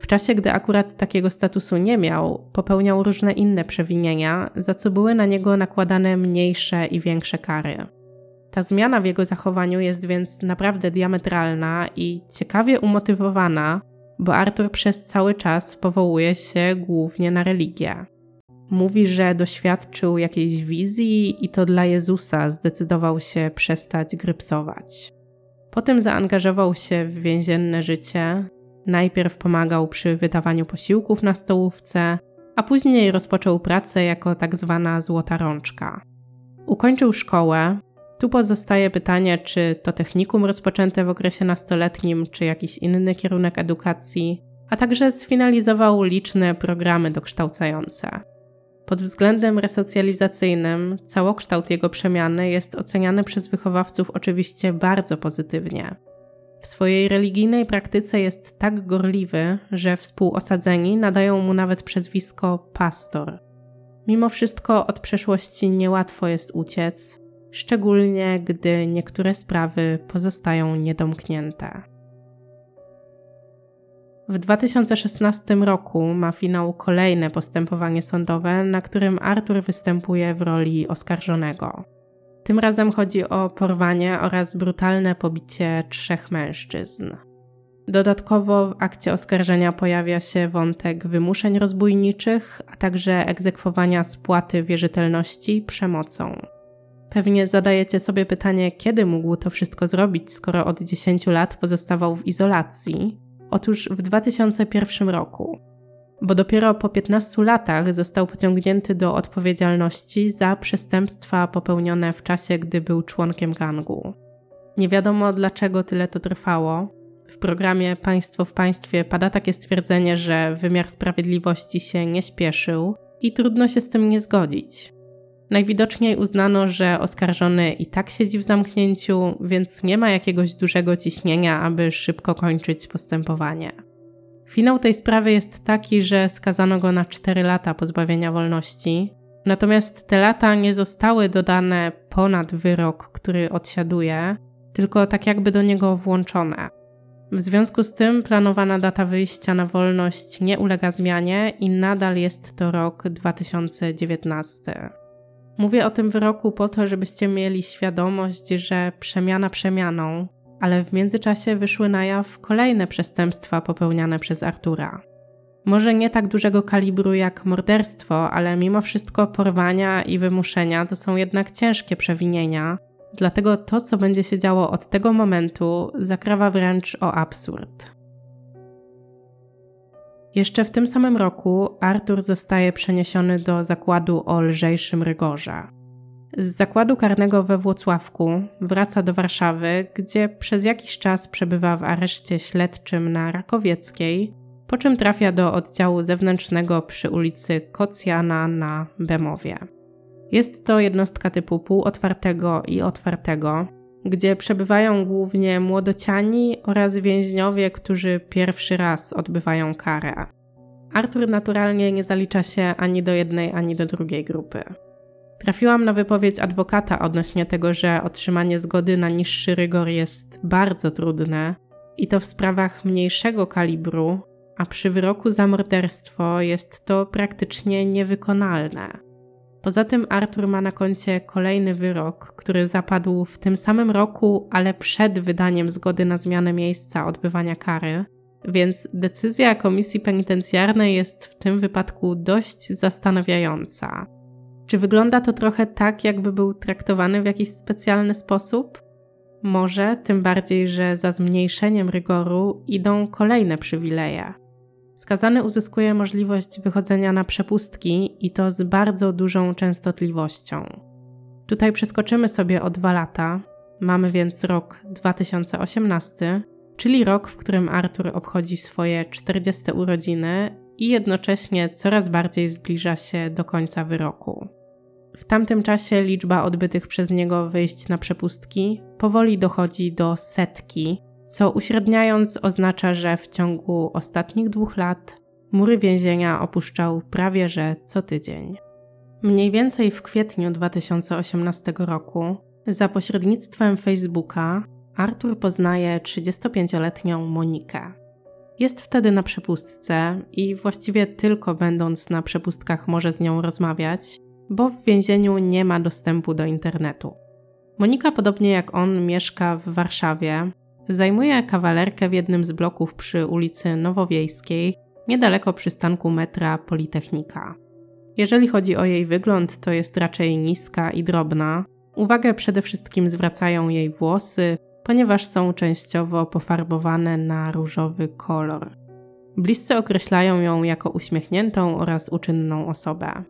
W czasie, gdy akurat takiego statusu nie miał, popełniał różne inne przewinienia, za co były na niego nakładane mniejsze i większe kary. Ta zmiana w jego zachowaniu jest więc naprawdę diametralna i ciekawie umotywowana, bo Arthur przez cały czas powołuje się głównie na religię. Mówi, że doświadczył jakiejś wizji i to dla Jezusa zdecydował się przestać grypsować. Potem zaangażował się w więzienne życie. Najpierw pomagał przy wydawaniu posiłków na stołówce, a później rozpoczął pracę jako tak zwana złota rączka. Ukończył szkołę, tu pozostaje pytanie, czy to technikum rozpoczęte w okresie nastoletnim, czy jakiś inny kierunek edukacji, a także sfinalizował liczne programy dokształcające. Pod względem resocjalizacyjnym całokształt jego przemiany jest oceniany przez wychowawców oczywiście bardzo pozytywnie. W swojej religijnej praktyce jest tak gorliwy, że współosadzeni nadają mu nawet przezwisko pastor. Mimo wszystko od przeszłości niełatwo jest uciec, szczególnie gdy niektóre sprawy pozostają niedomknięte. W 2016 roku ma finał kolejne postępowanie sądowe, na którym Arthur występuje w roli oskarżonego. Tym razem chodzi o porwanie oraz brutalne pobicie trzech mężczyzn. Dodatkowo w akcie oskarżenia pojawia się wątek wymuszeń rozbójniczych, a także egzekwowania spłaty wierzytelności przemocą. Pewnie zadajecie sobie pytanie, kiedy mógł to wszystko zrobić, skoro od 10 lat pozostawał w izolacji. Otóż w 2001 roku, bo dopiero po 15 latach został pociągnięty do odpowiedzialności za przestępstwa popełnione w czasie, gdy był członkiem gangu. Nie wiadomo dlaczego tyle to trwało. W programie Państwo w Państwie pada takie stwierdzenie, że wymiar sprawiedliwości się nie śpieszył i trudno się z tym nie zgodzić. Najwidoczniej uznano, że oskarżony i tak siedzi w zamknięciu, więc nie ma jakiegoś dużego ciśnienia, aby szybko kończyć postępowanie. Finał tej sprawy jest taki, że skazano go na 4 lata pozbawienia wolności, natomiast te lata nie zostały dodane ponad wyrok, który odsiaduje, tylko tak jakby do niego włączone. W związku z tym planowana data wyjścia na wolność nie ulega zmianie i nadal jest to rok 2019. Mówię o tym wyroku po to, żebyście mieli świadomość, że przemiana przemianą, ale w międzyczasie wyszły na jaw kolejne przestępstwa popełniane przez Artura. Może nie tak dużego kalibru jak morderstwo, ale mimo wszystko porwania i wymuszenia to są jednak ciężkie przewinienia, dlatego to, co będzie się działo od tego momentu, zakrawa wręcz o absurd. Jeszcze w tym samym roku Artur zostaje przeniesiony do zakładu o lżejszym rygorze. Z zakładu karnego we Włocławku wraca do Warszawy, gdzie przez jakiś czas przebywa w areszcie śledczym na Rakowieckiej, po czym trafia do oddziału zewnętrznego przy ulicy Kocjana na Bemowie. Jest to jednostka typu półotwartego i otwartego, gdzie przebywają głównie młodociani oraz więźniowie, którzy pierwszy raz odbywają karę. Artur naturalnie nie zalicza się ani do jednej, ani do drugiej grupy. Trafiłam na wypowiedź adwokata odnośnie tego, że otrzymanie zgody na niższy rygor jest bardzo trudne i to w sprawach mniejszego kalibru, a przy wyroku za morderstwo jest to praktycznie niewykonalne. Poza tym Arthur ma na koncie kolejny wyrok, który zapadł w tym samym roku, ale przed wydaniem zgody na zmianę miejsca odbywania kary, więc decyzja komisji penitencjarnej jest w tym wypadku dość zastanawiająca. Czy wygląda to trochę tak, jakby był traktowany w jakiś specjalny sposób? Może, tym bardziej, że za zmniejszeniem rygoru idą kolejne przywileje. Skazany uzyskuje możliwość wychodzenia na przepustki i to z bardzo dużą częstotliwością. Tutaj przeskoczymy sobie o dwa lata. Mamy więc rok 2018, czyli rok, w którym Artur obchodzi swoje 40 urodziny i jednocześnie coraz bardziej zbliża się do końca wyroku. W tamtym czasie liczba odbytych przez niego wyjść na przepustki powoli dochodzi do setki, co uśredniając oznacza, że w ciągu ostatnich dwóch lat mury więzienia opuszczał prawie że co tydzień. Mniej więcej w kwietniu 2018 roku, za pośrednictwem Facebooka, Artur poznaje 35-letnią Monikę. Jest wtedy na przepustce i właściwie tylko będąc na przepustkach może z nią rozmawiać, bo w więzieniu nie ma dostępu do internetu. Monika, podobnie jak on, mieszka w Warszawie, Zajmuje kawalerkę w jednym z bloków przy ulicy Nowowiejskiej, niedaleko przystanku metra Politechnika. Jeżeli chodzi o jej wygląd, to jest raczej niska i drobna. Uwagę przede wszystkim zwracają jej włosy, ponieważ są częściowo pofarbowane na różowy kolor. Bliscy określają ją jako uśmiechniętą oraz uczynną osobę.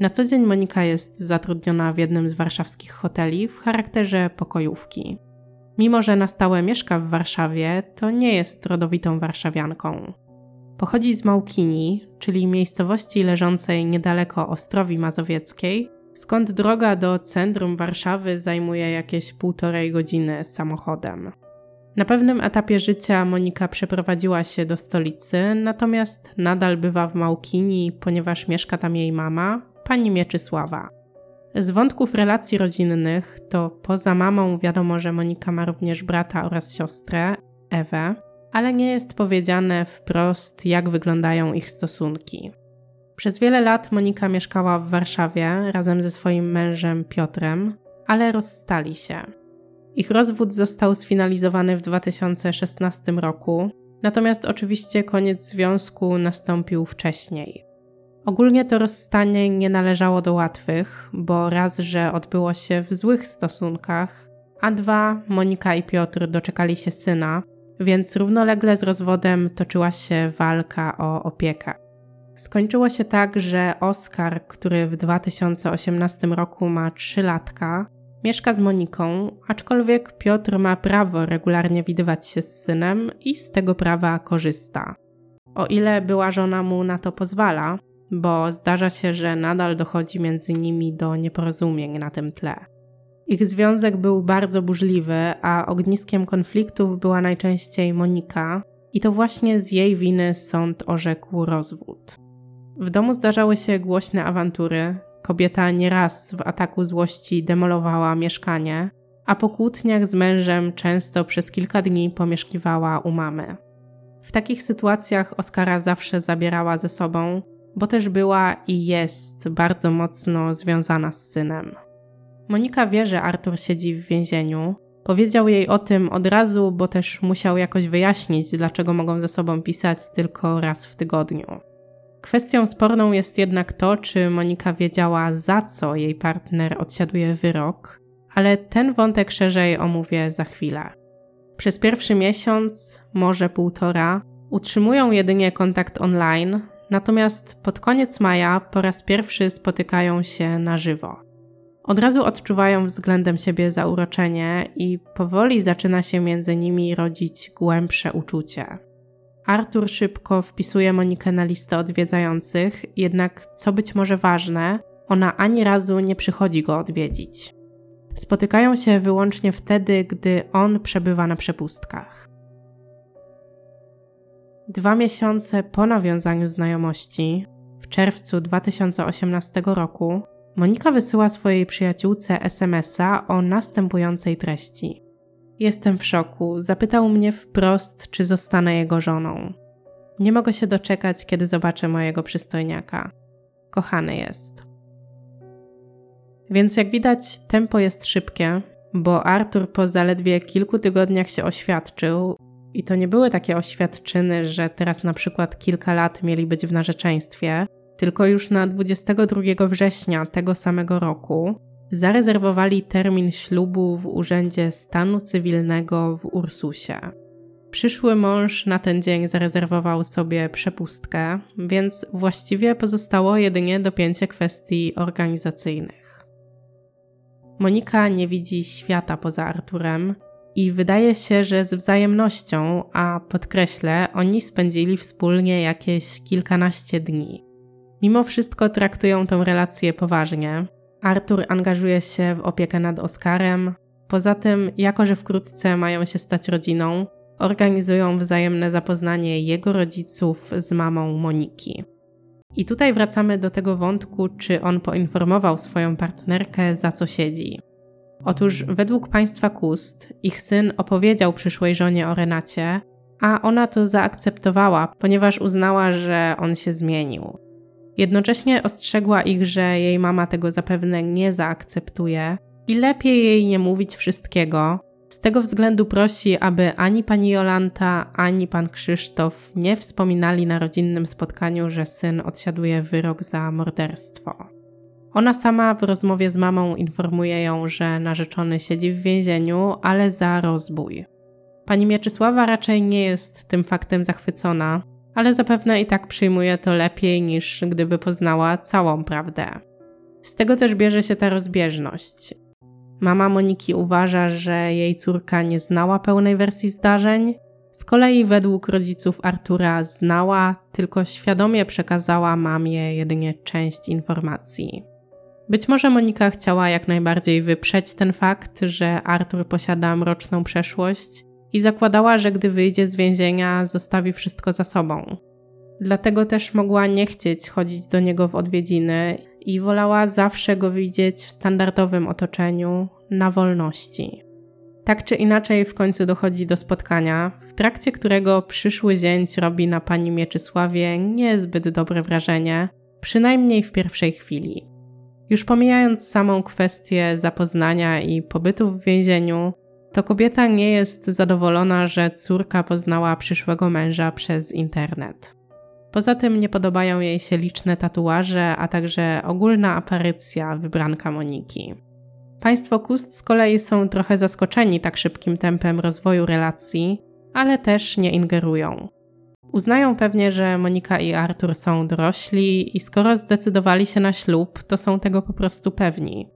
Na co dzień Monika jest zatrudniona w jednym z warszawskich hoteli w charakterze pokojówki. Mimo, że na stałe mieszka w Warszawie, to nie jest rodowitą warszawianką. Pochodzi z Małkini, czyli miejscowości leżącej niedaleko Ostrowi Mazowieckiej, skąd droga do centrum Warszawy zajmuje jakieś półtorej godziny samochodem. Na pewnym etapie życia Monika przeprowadziła się do stolicy, natomiast nadal bywa w Małkini, ponieważ mieszka tam jej mama, pani Mieczysława. Z wątków relacji rodzinnych to poza mamą wiadomo, że Monika ma również brata oraz siostrę, Ewę. ale nie jest powiedziane wprost, jak wyglądają ich stosunki. Przez wiele lat Monika mieszkała w Warszawie razem ze swoim mężem Piotrem, ale rozstali się. Ich rozwód został sfinalizowany w 2016 roku, natomiast oczywiście koniec związku nastąpił wcześniej. Ogólnie to rozstanie nie należało do łatwych, bo raz, że odbyło się w złych stosunkach, a dwa, Monika i Piotr doczekali się syna, więc równolegle z rozwodem toczyła się walka o opiekę. Skończyło się tak, że Oskar, który w 2018 roku ma 3 latka, mieszka z Moniką, aczkolwiek Piotr ma prawo regularnie widywać się z synem i z tego prawa korzysta. O ile była żona mu na to pozwala, bo zdarza się, że nadal dochodzi między nimi do nieporozumień na tym tle. Ich związek był bardzo burzliwy, a ogniskiem konfliktów była najczęściej Monika, i to właśnie z jej winy sąd orzekł rozwód. W domu zdarzały się głośne awantury. Kobieta nieraz w ataku złości demolowała mieszkanie, a po kłótniach z mężem często przez kilka dni pomieszkiwała u mamy. W takich sytuacjach Oskara zawsze zabierała ze sobą, bo też była i jest bardzo mocno związana z synem. Monika wie, że Artur siedzi w więzieniu. Powiedział jej o tym od razu, bo też musiał jakoś wyjaśnić, dlaczego mogą ze sobą pisać tylko raz w tygodniu. Kwestią sporną jest jednak to, czy Monika wiedziała, za co jej partner odsiaduje wyrok, ale ten wątek szerzej omówię za chwilę. Przez pierwszy miesiąc, może półtora, utrzymują jedynie kontakt online, natomiast pod koniec maja po raz pierwszy spotykają się na żywo. Od razu odczuwają względem siebie zauroczenie i powoli zaczyna się między nimi rodzić głębsze uczucie. Artur szybko wpisuje Monikę na listę odwiedzających, jednak co być może ważne, ona ani razu nie przychodzi go odwiedzić. Spotykają się wyłącznie wtedy, gdy on przebywa na przepustkach. Dwa miesiące po nawiązaniu znajomości, w czerwcu 2018 roku, Monika wysyła swojej przyjaciółce SMS-a o następującej treści. Jestem w szoku. Zapytał mnie wprost, czy zostanę jego żoną. Nie mogę się doczekać, kiedy zobaczę mojego przystojniaka. Kochany jest. Więc jak widać, tempo jest szybkie, bo Artur po zaledwie kilku tygodniach się oświadczył i to nie były takie oświadczyny, że teraz na przykład kilka lat mieli być w narzeczeństwie, tylko już na 22 września tego samego roku zarezerwowali termin ślubu w Urzędzie Stanu Cywilnego w Ursusie. Przyszły mąż na ten dzień zarezerwował sobie przepustkę, więc właściwie pozostało jedynie dopięcie kwestii organizacyjnych. Monika nie widzi świata poza Arturem i wydaje się, że z wzajemnością, a podkreślę, oni spędzili wspólnie jakieś kilkanaście dni. Mimo wszystko traktują tę relację poważnie. Artur angażuje się w opiekę nad Oskarem. Poza tym, jako że wkrótce mają się stać rodziną, organizują wzajemne zapoznanie jego rodziców z mamą Moniki. I tutaj wracamy do tego wątku, czy on poinformował swoją partnerkę, za co siedzi. Otóż według państwa Kust, ich syn opowiedział przyszłej żonie o Renacie, a ona to zaakceptowała, ponieważ uznała, że on się zmienił. Jednocześnie ostrzegła ich, że jej mama tego zapewne nie zaakceptuje i lepiej jej nie mówić wszystkiego. Z tego względu prosi, aby ani pani Jolanta, ani pan Krzysztof nie wspominali na rodzinnym spotkaniu, że syn odsiaduje wyrok za morderstwo. Ona sama w rozmowie z mamą informuje ją, że narzeczony siedzi w więzieniu, ale za rozbój. Pani Mieczysława raczej nie jest tym faktem zachwycona, ale zapewne i tak przyjmuje to lepiej niż gdyby poznała całą prawdę. Z tego też bierze się ta rozbieżność. Mama Moniki uważa, że jej córka nie znała pełnej wersji zdarzeń, z kolei według rodziców Artura znała, tylko świadomie przekazała mamie jedynie część informacji. Być może Monika chciała jak najbardziej wyprzeć ten fakt, że Artur posiada mroczną przeszłość i zakładała, że gdy wyjdzie z więzienia, zostawi wszystko za sobą. Dlatego też mogła nie chcieć chodzić do niego w odwiedziny i wolała zawsze go widzieć w standardowym otoczeniu, na wolności. Tak czy inaczej, w końcu dochodzi do spotkania, w trakcie którego przyszły zięć robi na pani Mieczysławie niezbyt dobre wrażenie, przynajmniej w pierwszej chwili. Już pomijając samą kwestię zapoznania i pobytu w więzieniu, to kobieta nie jest zadowolona, że córka poznała przyszłego męża przez internet. Poza tym nie podobają jej się liczne tatuaże, a także ogólna aparycja wybranka Moniki. Państwo Kust z kolei są trochę zaskoczeni tak szybkim tempem rozwoju relacji, ale też nie ingerują. Uznają pewnie, że Monika i Artur są dorośli i skoro zdecydowali się na ślub, to są tego po prostu pewni.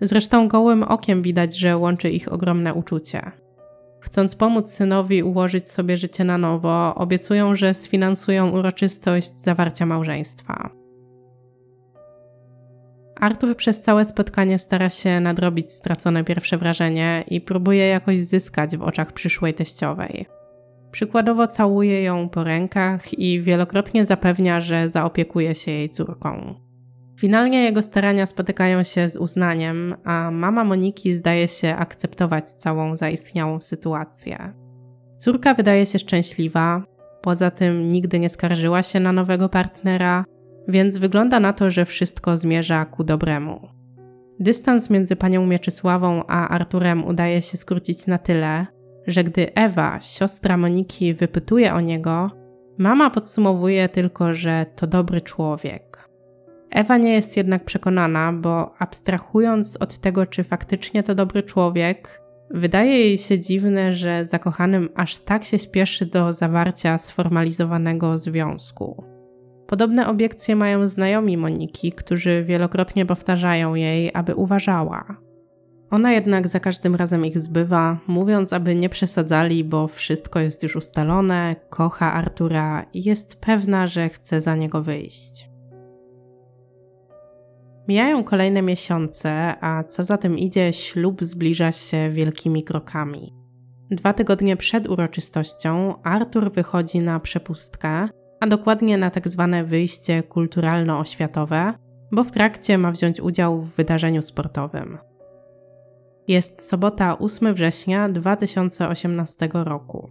Zresztą gołym okiem widać, że łączy ich ogromne uczucie. Chcąc pomóc synowi ułożyć sobie życie na nowo, obiecują, że sfinansują uroczystość zawarcia małżeństwa. Artur przez całe spotkanie stara się nadrobić stracone pierwsze wrażenie i próbuje jakoś zyskać w oczach przyszłej teściowej. Przykładowo całuje ją po rękach i wielokrotnie zapewnia, że zaopiekuje się jej córką. Finalnie jego starania spotykają się z uznaniem, a mama Moniki zdaje się akceptować całą zaistniałą sytuację. Córka wydaje się szczęśliwa, poza tym nigdy nie skarżyła się na nowego partnera, więc wygląda na to, że wszystko zmierza ku dobremu. Dystans między panią Mieczysławą a Arturem udaje się skrócić na tyle, że gdy Ewa, siostra Moniki, wypytuje o niego, mama podsumowuje tylko, że to dobry człowiek. Ewa nie jest jednak przekonana, bo abstrahując od tego, czy faktycznie to dobry człowiek, wydaje jej się dziwne, że zakochanym aż tak się śpieszy do zawarcia sformalizowanego związku. Podobne obiekcje mają znajomi Moniki, którzy wielokrotnie powtarzają jej, aby uważała. Ona jednak za każdym razem ich zbywa, mówiąc, aby nie przesadzali, bo wszystko jest już ustalone, kocha Artura i jest pewna, że chce za niego wyjść. Mijają kolejne miesiące, a co za tym idzie, ślub zbliża się wielkimi krokami. Dwa tygodnie przed uroczystością Artur wychodzi na przepustkę, a dokładnie na tak zwane wyjście kulturalno-oświatowe, bo w trakcie ma wziąć udział w wydarzeniu sportowym. Jest sobota 8 września 2018 roku.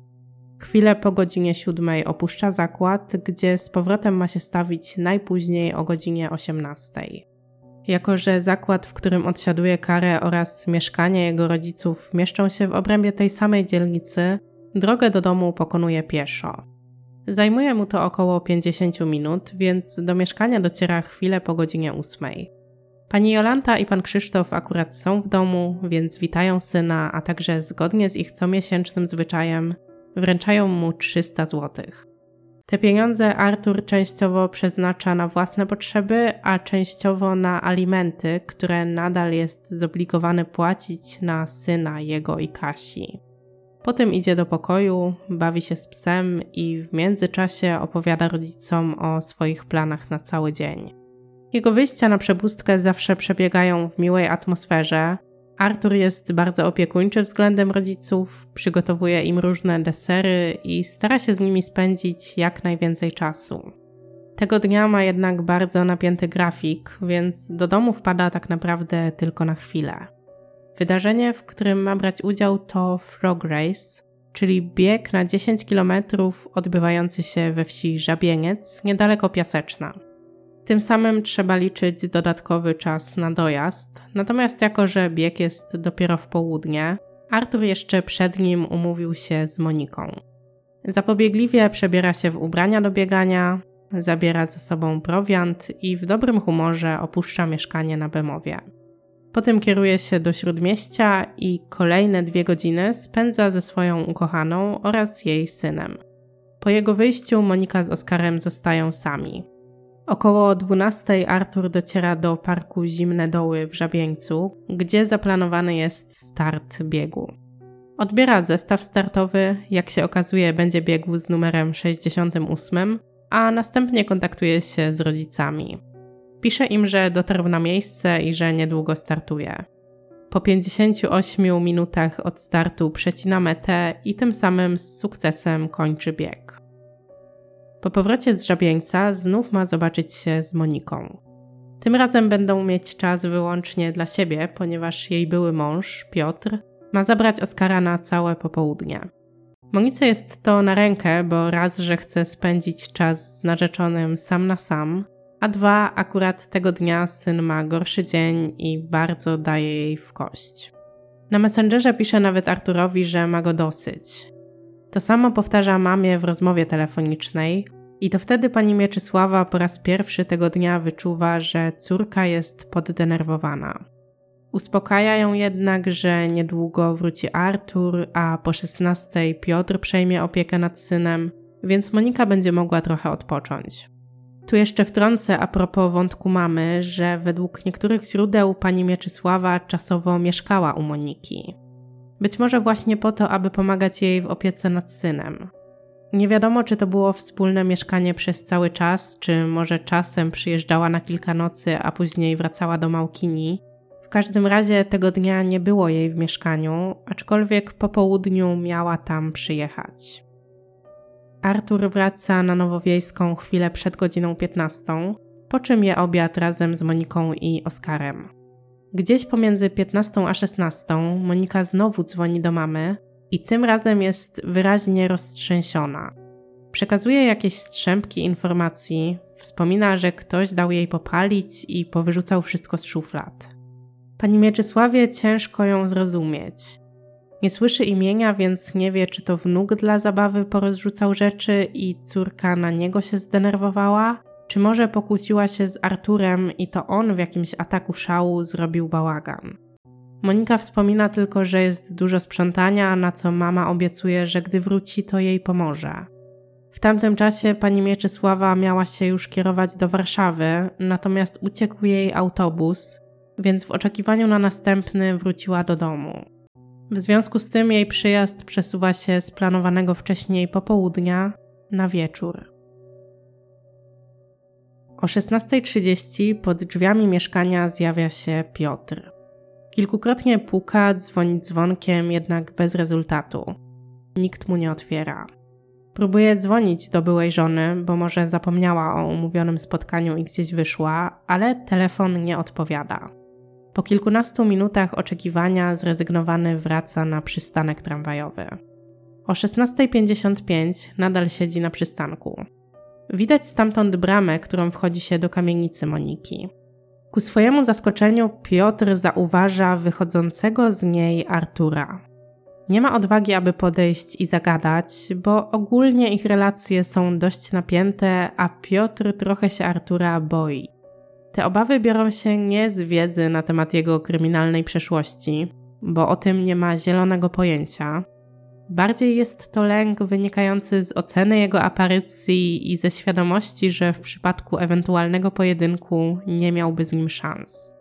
Chwilę po godzinie 7 opuszcza zakład, gdzie z powrotem ma się stawić najpóźniej o godzinie 18. Jako, że zakład, w którym odsiaduje karę oraz mieszkanie jego rodziców mieszczą się w obrębie tej samej dzielnicy, drogę do domu pokonuje pieszo. Zajmuje mu to około 50 minut, więc do mieszkania dociera chwilę po godzinie 8. Pani Jolanta i pan Krzysztof akurat są w domu, więc witają syna, a także zgodnie z ich comiesięcznym zwyczajem wręczają mu 300 złotych. Te pieniądze Artur częściowo przeznacza na własne potrzeby, a częściowo na alimenty, które nadal jest zobligowany płacić na syna jego i Kasi. Potem idzie do pokoju, bawi się z psem i w międzyczasie opowiada rodzicom o swoich planach na cały dzień. Jego wyjścia na przepustkę zawsze przebiegają w miłej atmosferze, Artur jest bardzo opiekuńczy względem rodziców, przygotowuje im różne desery i stara się z nimi spędzić jak najwięcej czasu. Tego dnia ma jednak bardzo napięty grafik, więc do domu wpada tak naprawdę tylko na chwilę. Wydarzenie, w którym ma brać udział, to Frog Race, czyli bieg na 10 km odbywający się we wsi Żabieniec, niedaleko Piaseczna. Tym samym trzeba liczyć dodatkowy czas na dojazd, natomiast jako, że bieg jest dopiero w południe, Artur jeszcze przed nim umówił się z Moniką. Zapobiegliwie przebiera się w ubrania do biegania, zabiera ze sobą prowiant i w dobrym humorze opuszcza mieszkanie na Bemowie. Potem kieruje się do śródmieścia i kolejne dwie godziny spędza ze swoją ukochaną oraz jej synem. Po jego wyjściu Monika z Oskarem zostają sami. Około 12 Artur dociera do parku Zimne Doły w Żabieńcu, gdzie zaplanowany jest start biegu. Odbiera zestaw startowy, jak się okazuje, będzie biegł z numerem 68, a następnie kontaktuje się z rodzicami. Pisze im, że dotarł na miejsce i że niedługo startuje. Po 58 minutach od startu przecina metę i tym samym z sukcesem kończy bieg. Po powrocie z żabieńca znów ma zobaczyć się z Moniką. Tym razem będą mieć czas wyłącznie dla siebie, ponieważ jej były mąż, Piotr, Ma zabrać Oskara na całe popołudnie. Monice jest to na rękę, bo raz, że chce spędzić czas z narzeczonym sam na sam, a dwa, akurat tego dnia syn ma gorszy dzień i bardzo daje jej w kość. Na Messengerze pisze nawet Arturowi, że ma go dosyć. To samo powtarza mamie w rozmowie telefonicznej, i to wtedy pani Mieczysława po raz pierwszy tego dnia wyczuwa, że córka jest poddenerwowana. Uspokaja ją jednak, że niedługo wróci Artur, a po 16 Piotr przejmie opiekę nad synem, więc Monika będzie mogła trochę odpocząć. Tu jeszcze wtrącę a propos wątku mamy, że według niektórych źródeł pani Mieczysława czasowo mieszkała u Moniki. Być może właśnie po to, aby pomagać jej w opiece nad synem. Nie wiadomo, czy to było wspólne mieszkanie przez cały czas, czy może czasem przyjeżdżała na kilka nocy, a później wracała do Małkini. W każdym razie tego dnia nie było jej w mieszkaniu, aczkolwiek po południu miała tam przyjechać. Artur wraca na Nowowiejską chwilę przed godziną 15, po czym je obiad razem z Moniką i Oskarem. Gdzieś pomiędzy 15 a 16 Monika znowu dzwoni do mamy i tym razem jest wyraźnie roztrzęsiona. Przekazuje jakieś strzępki informacji, wspomina, że ktoś dał jej popalić i powyrzucał wszystko z szuflad. Pani Mieczysławie ciężko ją zrozumieć. Nie słyszy imienia, więc nie wie, czy to wnuk dla zabawy porozrzucał rzeczy i córka na niego się zdenerwowała, czy może pokłóciła się z Arturem i to on w jakimś ataku szału zrobił bałagan. Monika wspomina tylko, że jest dużo sprzątania, na co mama obiecuje, że gdy wróci, to jej pomoże. W tamtym czasie pani Mieczysława miała się już kierować do Warszawy, natomiast uciekł jej autobus, więc w oczekiwaniu na następny wróciła do domu. W związku z tym jej przyjazd przesuwa się z planowanego wcześniej popołudnia na wieczór. O 16.30 pod drzwiami mieszkania zjawia się Piotr. Kilkukrotnie puka, dzwoni dzwonkiem, jednak bez rezultatu. Nikt mu nie otwiera. Próbuje dzwonić do byłej żony, bo może zapomniała o umówionym spotkaniu i gdzieś wyszła, ale telefon nie odpowiada. Po kilkunastu minutach oczekiwania zrezygnowany wraca na przystanek tramwajowy. O 16.55 nadal siedzi na przystanku. Widać stamtąd bramę, którą wchodzi się do kamienicy Moniki. Ku swojemu zaskoczeniu Piotr zauważa wychodzącego z niej Artura. Nie ma odwagi, aby podejść i zagadać, bo ogólnie ich relacje są dość napięte, a Piotr trochę się Artura boi. Te obawy biorą się nie z wiedzy na temat jego kryminalnej przeszłości, bo o tym nie ma zielonego pojęcia. Bardziej jest to lęk wynikający z oceny jego aparycji i ze świadomości, że w przypadku ewentualnego pojedynku nie miałby z nim szans.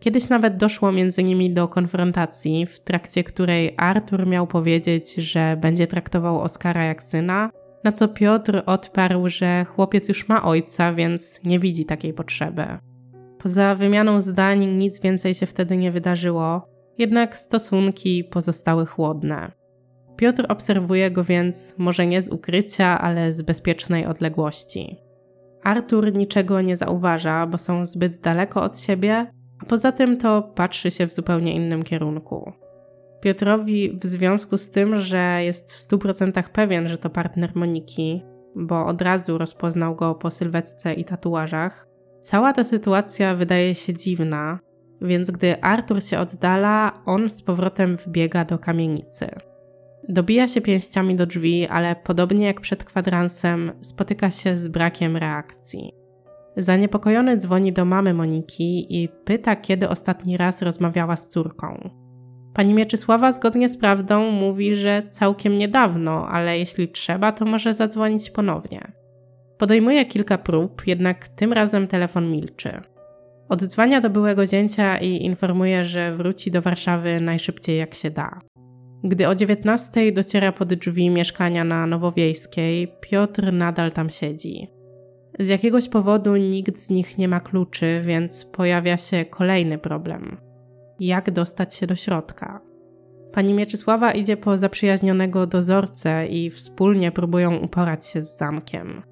Kiedyś nawet doszło między nimi do konfrontacji, w trakcie której Artur miał powiedzieć, że będzie traktował Oskara jak syna, na co Piotr odparł, że chłopiec już ma ojca, więc nie widzi takiej potrzeby. Poza wymianą zdań nic więcej się wtedy nie wydarzyło, jednak stosunki pozostały chłodne. Piotr obserwuje go więc może nie z ukrycia, ale z bezpiecznej odległości. Artur niczego nie zauważa, bo są zbyt daleko od siebie, a poza tym to patrzy się w zupełnie innym kierunku. Piotrowi w związku z tym, że jest w 100% pewien, że to partner Moniki, bo od razu rozpoznał go po sylwetce i tatuażach, cała ta sytuacja wydaje się dziwna, więc gdy Artur się oddala, on z powrotem wbiega do kamienicy. Dobija się pięściami do drzwi, ale podobnie jak przed kwadransem, spotyka się z brakiem reakcji. Zaniepokojony dzwoni do mamy Moniki i pyta, kiedy ostatni raz rozmawiała z córką. Pani Mieczysława zgodnie z prawdą mówi, że całkiem niedawno, ale jeśli trzeba, to może zadzwonić ponownie. Podejmuje kilka prób, jednak tym razem telefon milczy. Oddzwania do byłego zięcia i informuje, że wróci do Warszawy najszybciej jak się da. Gdy o 19 dociera pod drzwi mieszkania na Nowowiejskiej, Piotr nadal tam siedzi. Z jakiegoś powodu nikt z nich nie ma kluczy, więc pojawia się kolejny problem. Jak dostać się do środka? Pani Mieczysława idzie po zaprzyjaźnionego dozorcę i wspólnie próbują uporać się z zamkiem.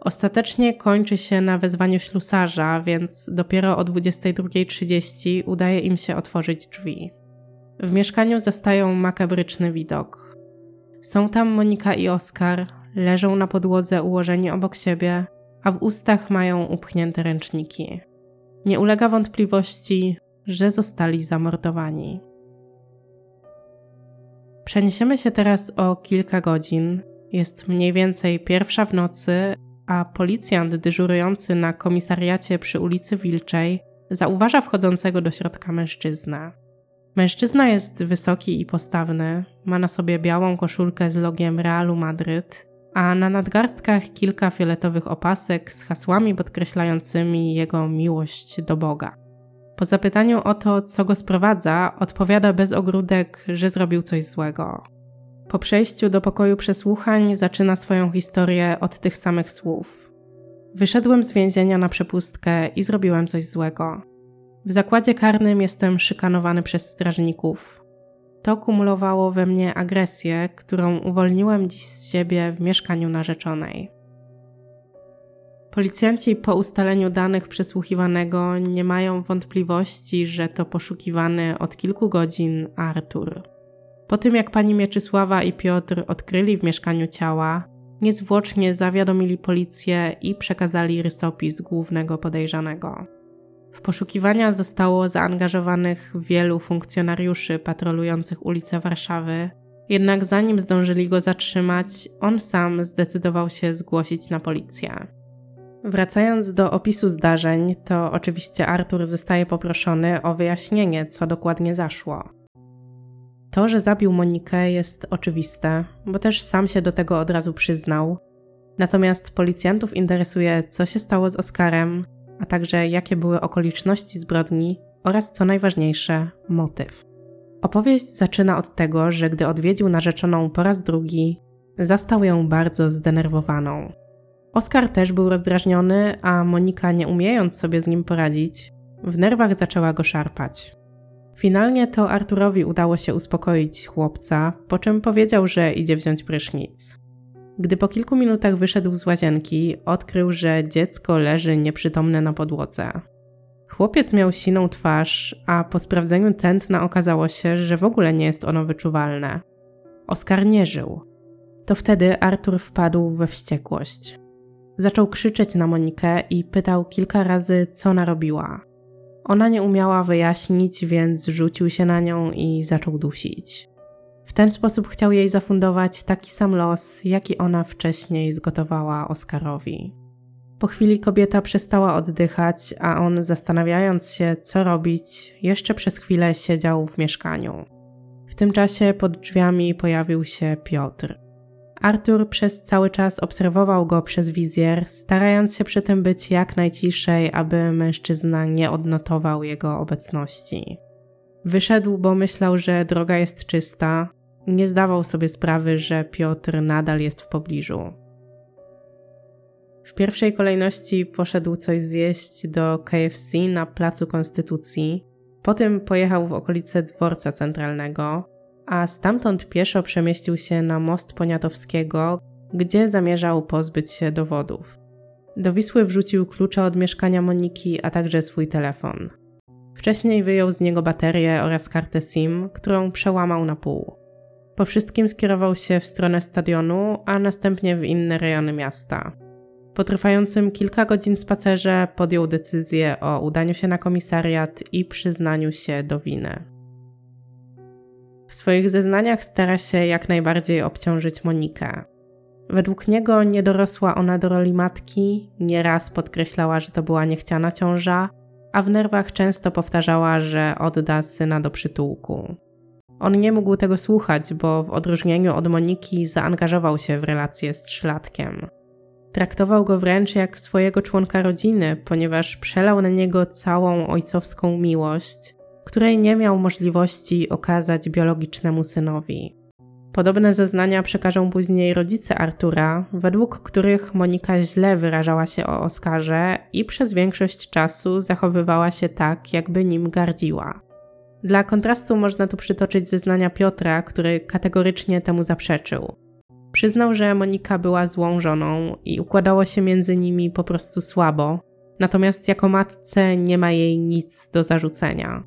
Ostatecznie kończy się na wezwaniu ślusarza, więc dopiero o 22.30 udaje im się otworzyć drzwi. W mieszkaniu zastają makabryczny widok. Są tam Monika i Oskar, leżą na podłodze ułożeni obok siebie, a w ustach mają upchnięte ręczniki. Nie ulega wątpliwości, że zostali zamordowani. Przeniesiemy się teraz o kilka godzin. Jest mniej więcej pierwsza w nocy, a policjant dyżurujący na komisariacie przy ulicy Wilczej zauważa wchodzącego do środka mężczyznę. Mężczyzna jest wysoki i postawny, ma na sobie białą koszulkę z logiem Realu Madryt, a na nadgarstkach kilka fioletowych opasek z hasłami podkreślającymi jego miłość do Boga. Po zapytaniu o to, co go sprowadza, odpowiada bez ogródek, że zrobił coś złego. Po przejściu do pokoju przesłuchań zaczyna swoją historię od tych samych słów. Wyszedłem z więzienia na przepustkę i zrobiłem coś złego. W zakładzie karnym jestem szykanowany przez strażników. To kumulowało we mnie agresję, którą uwolniłem dziś z siebie w mieszkaniu narzeczonej. Policjanci po ustaleniu danych przesłuchiwanego nie mają wątpliwości, że to poszukiwany od kilku godzin Artur. Po tym jak pani Mieczysława i Piotr odkryli w mieszkaniu ciała, niezwłocznie zawiadomili policję i przekazali rysopis głównego podejrzanego. W poszukiwania zostało zaangażowanych wielu funkcjonariuszy patrolujących ulice Warszawy, jednak zanim zdążyli go zatrzymać, on sam zdecydował się zgłosić na policję. Wracając do opisu zdarzeń, to oczywiście Artur zostaje poproszony o wyjaśnienie, co dokładnie zaszło. To, że zabił Monikę, jest oczywiste, bo też sam się do tego od razu przyznał. Natomiast policjantów interesuje, co się stało z Oskarem, a także jakie były okoliczności zbrodni oraz, co najważniejsze, motyw. Opowieść zaczyna od tego, że gdy odwiedził narzeczoną po raz drugi, zastał ją bardzo zdenerwowaną. Oskar też był rozdrażniony, a Monika, nie umiejąc sobie z nim poradzić, w nerwach zaczęła go szarpać. Finalnie to Arturowi udało się uspokoić chłopca, po czym powiedział, że idzie wziąć prysznic. Gdy po kilku minutach wyszedł z łazienki, odkrył, że dziecko leży nieprzytomne na podłodze. Chłopiec miał siną twarz, a po sprawdzeniu tętna okazało się, że w ogóle nie jest ono wyczuwalne. Oskar nie żył. To wtedy Artur wpadł we wściekłość. Zaczął krzyczeć na Monikę i pytał kilka razy, co narobiła. Ona nie umiała wyjaśnić, więc rzucił się na nią i zaczął dusić. Ten sposób chciał jej zafundować taki sam los, jaki ona wcześniej zgotowała Oskarowi. Po chwili kobieta przestała oddychać, a on, zastanawiając się, co robić, jeszcze przez chwilę siedział w mieszkaniu. W tym czasie pod drzwiami pojawił się Piotr. Artur przez cały czas obserwował go przez wizjer, starając się przy tym być jak najciszej, aby mężczyzna nie odnotował jego obecności. Wyszedł, bo myślał, że droga jest czysta, nie zdawał sobie sprawy, że Piotr nadal jest w pobliżu. W pierwszej kolejności poszedł coś zjeść do KFC na Placu Konstytucji, potem pojechał w okolice dworca centralnego, a stamtąd pieszo przemieścił się na most Poniatowskiego, gdzie zamierzał pozbyć się dowodów. Do Wisły wrzucił klucze od mieszkania Moniki, a także swój telefon. Wcześniej wyjął z niego baterię oraz kartę SIM, którą przełamał na pół. Po wszystkim skierował się w stronę stadionu, a następnie w inne rejony miasta. Po trwającym kilka godzin spacerze podjął decyzję o udaniu się na komisariat i przyznaniu się do winy. W swoich zeznaniach stara się jak najbardziej obciążyć Monikę. Według niego nie dorosła ona do roli matki, nieraz podkreślała, że to była niechciana ciąża, a w nerwach często powtarzała, że odda syna do przytułku. On nie mógł tego słuchać, bo w odróżnieniu od Moniki zaangażował się w relację z trzylatkiem. Traktował go wręcz jak swojego członka rodziny, ponieważ przelał na niego całą ojcowską miłość, której nie miał możliwości okazać biologicznemu synowi. Podobne zeznania przekażą później rodzice Artura, według których Monika źle wyrażała się o Oskarze i przez większość czasu zachowywała się tak, jakby nim gardziła. Dla kontrastu można tu przytoczyć zeznania Piotra, który kategorycznie temu zaprzeczył. Przyznał, że Monika była złą żoną i układało się między nimi po prostu słabo, natomiast jako matce nie ma jej nic do zarzucenia.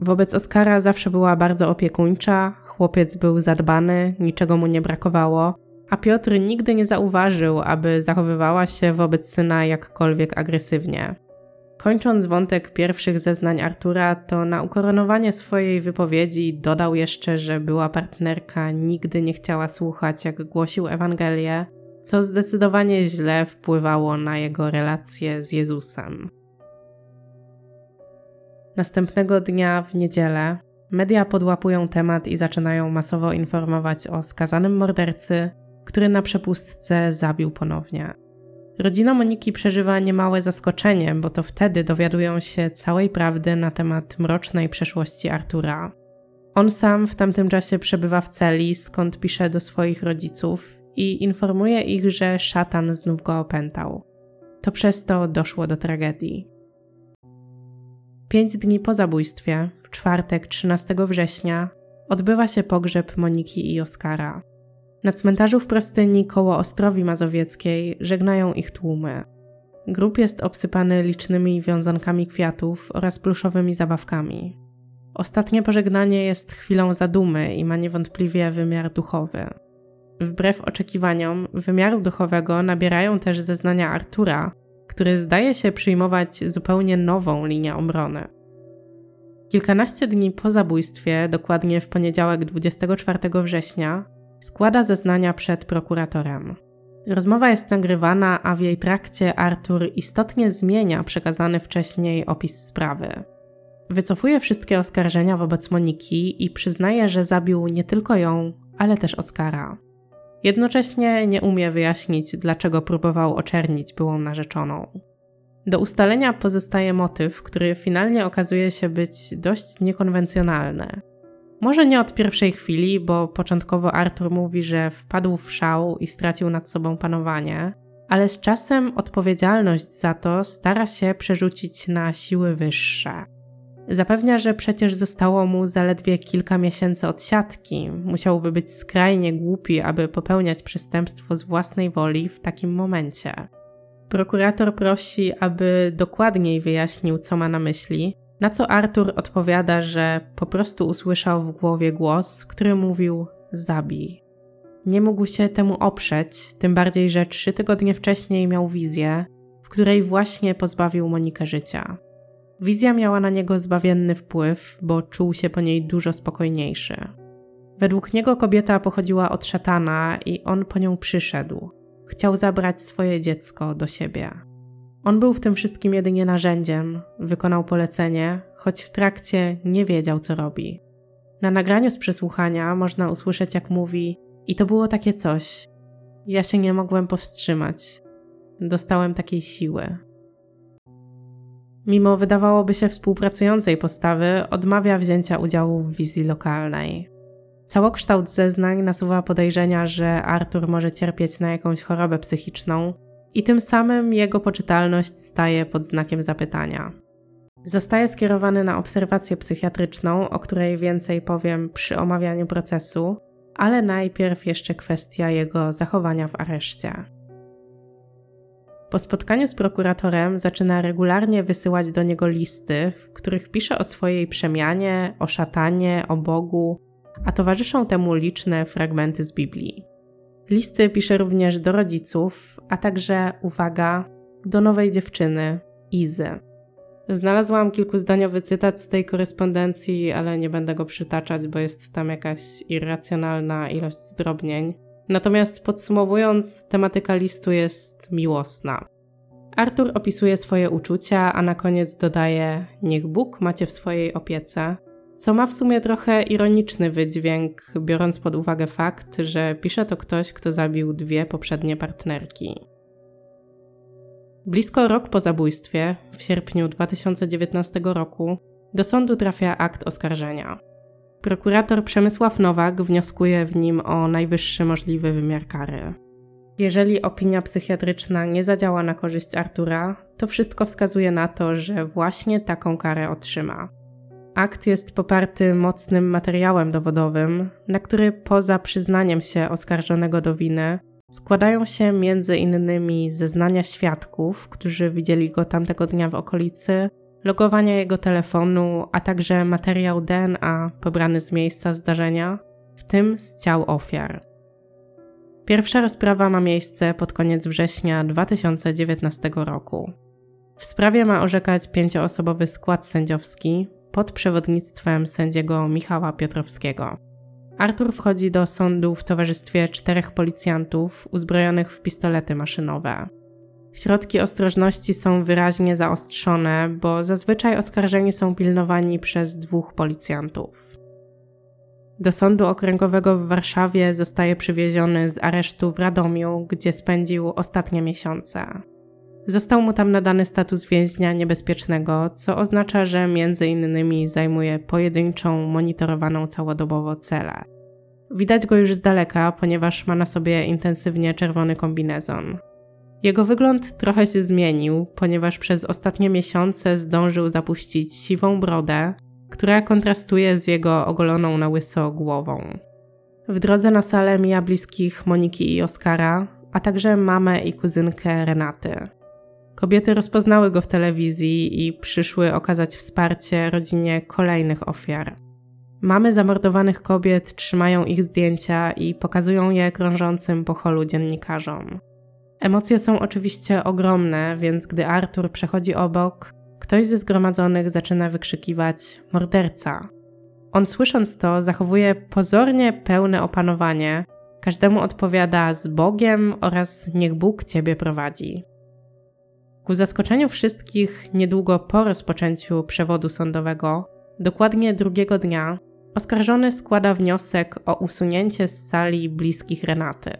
Wobec Oskara zawsze była bardzo opiekuńcza, chłopiec był zadbany, niczego mu nie brakowało, a Piotr nigdy nie zauważył, aby zachowywała się wobec syna jakkolwiek agresywnie. Kończąc wątek pierwszych zeznań Artura, to na ukoronowanie swojej wypowiedzi dodał jeszcze, że była partnerka nigdy nie chciała słuchać, jak głosił Ewangelię, co zdecydowanie źle wpływało na jego relacje z Jezusem. Następnego dnia w niedzielę media podłapują temat i zaczynają masowo informować o skazanym mordercy, który na przepustce zabił ponownie. Rodzina Moniki przeżywa niemałe zaskoczenie, bo to wtedy dowiadują się całej prawdy na temat mrocznej przeszłości Artura. On sam w tamtym czasie przebywa w celi, skąd pisze do swoich rodziców i informuje ich, że szatan znów go opętał. To przez to doszło do tragedii. Pięć dni po zabójstwie, w czwartek 13 września, odbywa się pogrzeb Moniki i Oskara. Na cmentarzu w Prostyni koło Ostrowi Mazowieckiej żegnają ich tłumy. Grób jest obsypany licznymi wiązankami kwiatów oraz pluszowymi zabawkami. Ostatnie pożegnanie jest chwilą zadumy i ma niewątpliwie wymiar duchowy. Wbrew oczekiwaniom, wymiaru duchowego nabierają też zeznania Artura, który zdaje się przyjmować zupełnie nową linię obrony. Kilkanaście dni po zabójstwie, dokładnie w poniedziałek 24 września, składa zeznania przed prokuratorem. Rozmowa jest nagrywana, a w jej trakcie Artur istotnie zmienia przekazany wcześniej opis sprawy. Wycofuje wszystkie oskarżenia wobec Moniki i przyznaje, że zabił nie tylko ją, ale też Oskara. Jednocześnie nie umie wyjaśnić, dlaczego próbował oczernić byłą narzeczoną. Do ustalenia pozostaje motyw, który finalnie okazuje się być dość niekonwencjonalny. Może nie od pierwszej chwili, bo początkowo Arthur mówi, że wpadł w szał i stracił nad sobą panowanie, ale z czasem odpowiedzialność za to stara się przerzucić na siły wyższe. Zapewnia, że przecież zostało mu zaledwie kilka miesięcy od siatki. Musiałby być skrajnie głupi, aby popełniać przestępstwo z własnej woli w takim momencie. Prokurator prosi, aby dokładniej wyjaśnił, co ma na myśli, na co Artur odpowiada, że po prostu usłyszał w głowie głos, który mówił: Zabij. Nie mógł się temu oprzeć, tym bardziej, że trzy tygodnie wcześniej miał wizję, w której właśnie pozbawił Monikę życia. Wizja miała na niego zbawienny wpływ, bo czuł się po niej dużo spokojniejszy. Według niego kobieta pochodziła od szatana i on po nią przyszedł. Chciał zabrać swoje dziecko do siebie. On był w tym wszystkim jedynie narzędziem, wykonał polecenie, choć w trakcie nie wiedział, co robi. Na nagraniu z przesłuchania można usłyszeć, jak mówi: I to było takie coś. Ja się nie mogłem powstrzymać. Dostałem takiej siły. Mimo wydawałoby się współpracującej postawy, odmawia wzięcia udziału w wizji lokalnej. Całokształt zeznań nasuwa podejrzenia, że Artur może cierpieć na jakąś chorobę psychiczną i tym samym jego poczytalność staje pod znakiem zapytania. Zostaje skierowany na obserwację psychiatryczną, o której więcej powiem przy omawianiu procesu, ale najpierw jeszcze kwestia jego zachowania w areszcie. Po spotkaniu z prokuratorem zaczyna regularnie wysyłać do niego listy, w których pisze o swojej przemianie, o szatanie, o Bogu, a towarzyszą temu liczne fragmenty z Biblii. Listy pisze również do rodziców, a także, uwaga, do nowej dziewczyny, Izy. Znalazłam kilkuzdaniowy cytat z tej korespondencji, ale nie będę go przytaczać, bo jest tam jakaś irracjonalna ilość zdrobnień. Natomiast podsumowując, tematyka listu jest miłosna. Artur opisuje swoje uczucia, a na koniec dodaje: Niech Bóg macie w swojej opiece, co ma w sumie trochę ironiczny wydźwięk, biorąc pod uwagę fakt, że pisze to ktoś, kto zabił dwie poprzednie partnerki. Blisko rok po zabójstwie, w sierpniu 2019 roku, do sądu trafia akt oskarżenia. Prokurator Przemysław Nowak wnioskuje w nim o najwyższy możliwy wymiar kary. Jeżeli opinia psychiatryczna nie zadziała na korzyść Artura, to wszystko wskazuje na to, że właśnie taką karę otrzyma. Akt jest poparty mocnym materiałem dowodowym, na który poza przyznaniem się oskarżonego do winy składają się między innymi zeznania świadków, którzy widzieli go tamtego dnia w okolicy, logowania jego telefonu, a także materiał DNA pobrany z miejsca zdarzenia, w tym z ciał ofiar. Pierwsza rozprawa ma miejsce pod koniec września 2019 roku. W sprawie ma orzekać pięcioosobowy skład sędziowski pod przewodnictwem sędziego Michała Piotrowskiego. Artur wchodzi do sądu w towarzystwie czterech policjantów uzbrojonych w pistolety maszynowe. Środki ostrożności są wyraźnie zaostrzone, bo zazwyczaj oskarżeni są pilnowani przez dwóch policjantów. Do sądu okręgowego w Warszawie zostaje przywieziony z aresztu w Radomiu, gdzie spędził ostatnie miesiące. Został mu tam nadany status więźnia niebezpiecznego, co oznacza, że między innymi zajmuje pojedynczą, monitorowaną całodobowo celę. Widać go już z daleka, ponieważ ma na sobie intensywnie czerwony kombinezon. Jego wygląd trochę się zmienił, ponieważ przez ostatnie miesiące zdążył zapuścić siwą brodę, która kontrastuje z jego ogoloną na łyso głową. W drodze na salę mija bliskich Moniki i Oskara, a także mamę i kuzynkę Renaty. Kobiety rozpoznały go w telewizji i przyszły okazać wsparcie rodzinie kolejnych ofiar. Mamy zamordowanych kobiet trzymają ich zdjęcia i pokazują je krążącym po holu dziennikarzom. Emocje są oczywiście ogromne, więc gdy Artur przechodzi obok, ktoś ze zgromadzonych zaczyna wykrzykiwać morderca. On słysząc to, zachowuje pozornie pełne opanowanie, każdemu odpowiada z Bogiem oraz niech Bóg ciebie prowadzi. Ku zaskoczeniu wszystkich, niedługo po rozpoczęciu przewodu sądowego, dokładnie drugiego dnia, oskarżony składa wniosek o usunięcie z sali bliskich Renaty.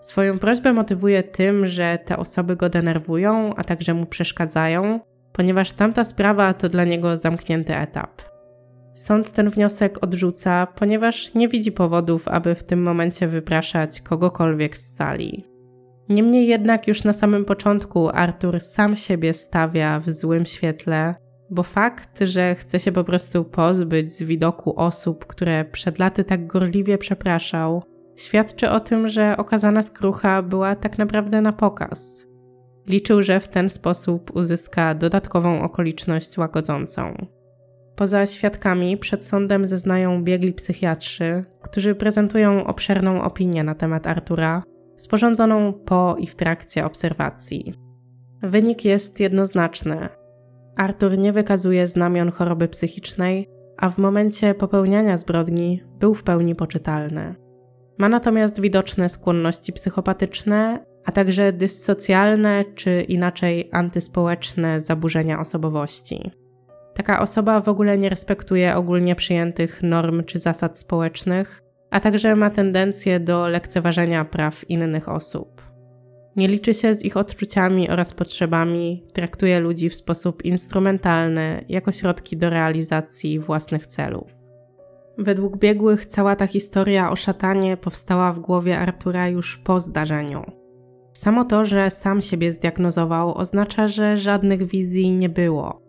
Swoją prośbę motywuje tym, że te osoby go denerwują, a także mu przeszkadzają, ponieważ tamta sprawa to dla niego zamknięty etap. Sąd ten wniosek odrzuca, ponieważ nie widzi powodów, aby w tym momencie wypraszać kogokolwiek z sali. Niemniej jednak już na samym początku Artur sam siebie stawia w złym świetle, bo fakt, że chce się po prostu pozbyć z widoku osób, które przed laty tak gorliwie przepraszał, świadczy o tym, że okazana skrucha była tak naprawdę na pokaz. Liczył, że w ten sposób uzyska dodatkową okoliczność łagodzącą. Poza świadkami przed sądem zeznają biegli psychiatrzy, którzy prezentują obszerną opinię na temat Artura, sporządzoną po i w trakcie obserwacji. Wynik jest jednoznaczny. Artur nie wykazuje znamion choroby psychicznej, a w momencie popełniania zbrodni był w pełni poczytalny. Ma natomiast widoczne skłonności psychopatyczne, a także dyssocjalne czy inaczej antyspołeczne zaburzenia osobowości. Taka osoba w ogóle nie respektuje ogólnie przyjętych norm czy zasad społecznych, a także ma tendencję do lekceważenia praw innych osób. Nie liczy się z ich odczuciami oraz potrzebami, traktuje ludzi w sposób instrumentalny, jako środki do realizacji własnych celów. Według biegłych cała ta historia o szatanie powstała w głowie Artura już po zdarzeniu. Samo to, że sam siebie zdiagnozował, oznacza, że żadnych wizji nie było.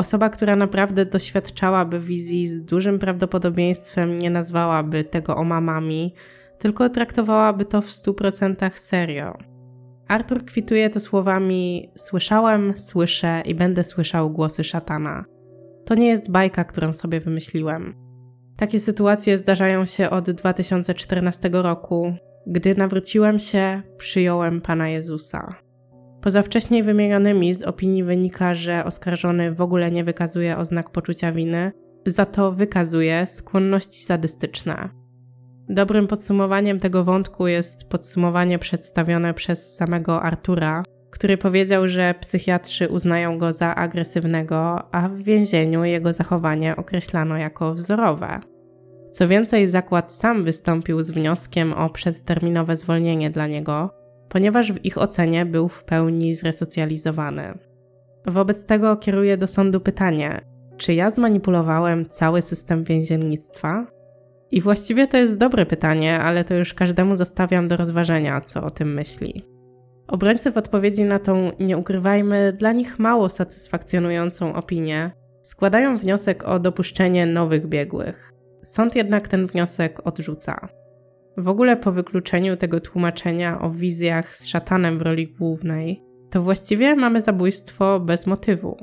Osoba, która naprawdę doświadczałaby wizji z dużym prawdopodobieństwem nie nazwałaby tego omamami, tylko traktowałaby to w stu procentach serio. Artur kwituje to słowami: Słyszałem, słyszę i będę słyszał głosy szatana. To nie jest bajka, którą sobie wymyśliłem. Takie sytuacje zdarzają się od 2014 roku. Gdy nawróciłem się, przyjąłem Pana Jezusa. Poza wcześniej wymienionymi z opinii wynika, że oskarżony w ogóle nie wykazuje oznak poczucia winy, za to wykazuje skłonności sadystyczne. Dobrym podsumowaniem tego wątku jest podsumowanie przedstawione przez samego Artura, który powiedział, że psychiatrzy uznają go za agresywnego, a w więzieniu jego zachowanie określano jako wzorowe. Co więcej, zakład sam wystąpił z wnioskiem o przedterminowe zwolnienie dla niego, ponieważ w ich ocenie był w pełni zresocjalizowany. Wobec tego kieruję do sądu pytanie: czy ja zmanipulowałem cały system więziennictwa? I właściwie to jest dobre pytanie, ale to już każdemu zostawiam do rozważenia, co o tym myśli. Obrońcy w odpowiedzi na tą, nie ukrywajmy, dla nich mało satysfakcjonującą opinię, składają wniosek o dopuszczenie nowych biegłych. Sąd jednak ten wniosek odrzuca. W ogóle po wykluczeniu tego tłumaczenia o wizjach z szatanem w roli głównej, to właściwie mamy zabójstwo bez motywu.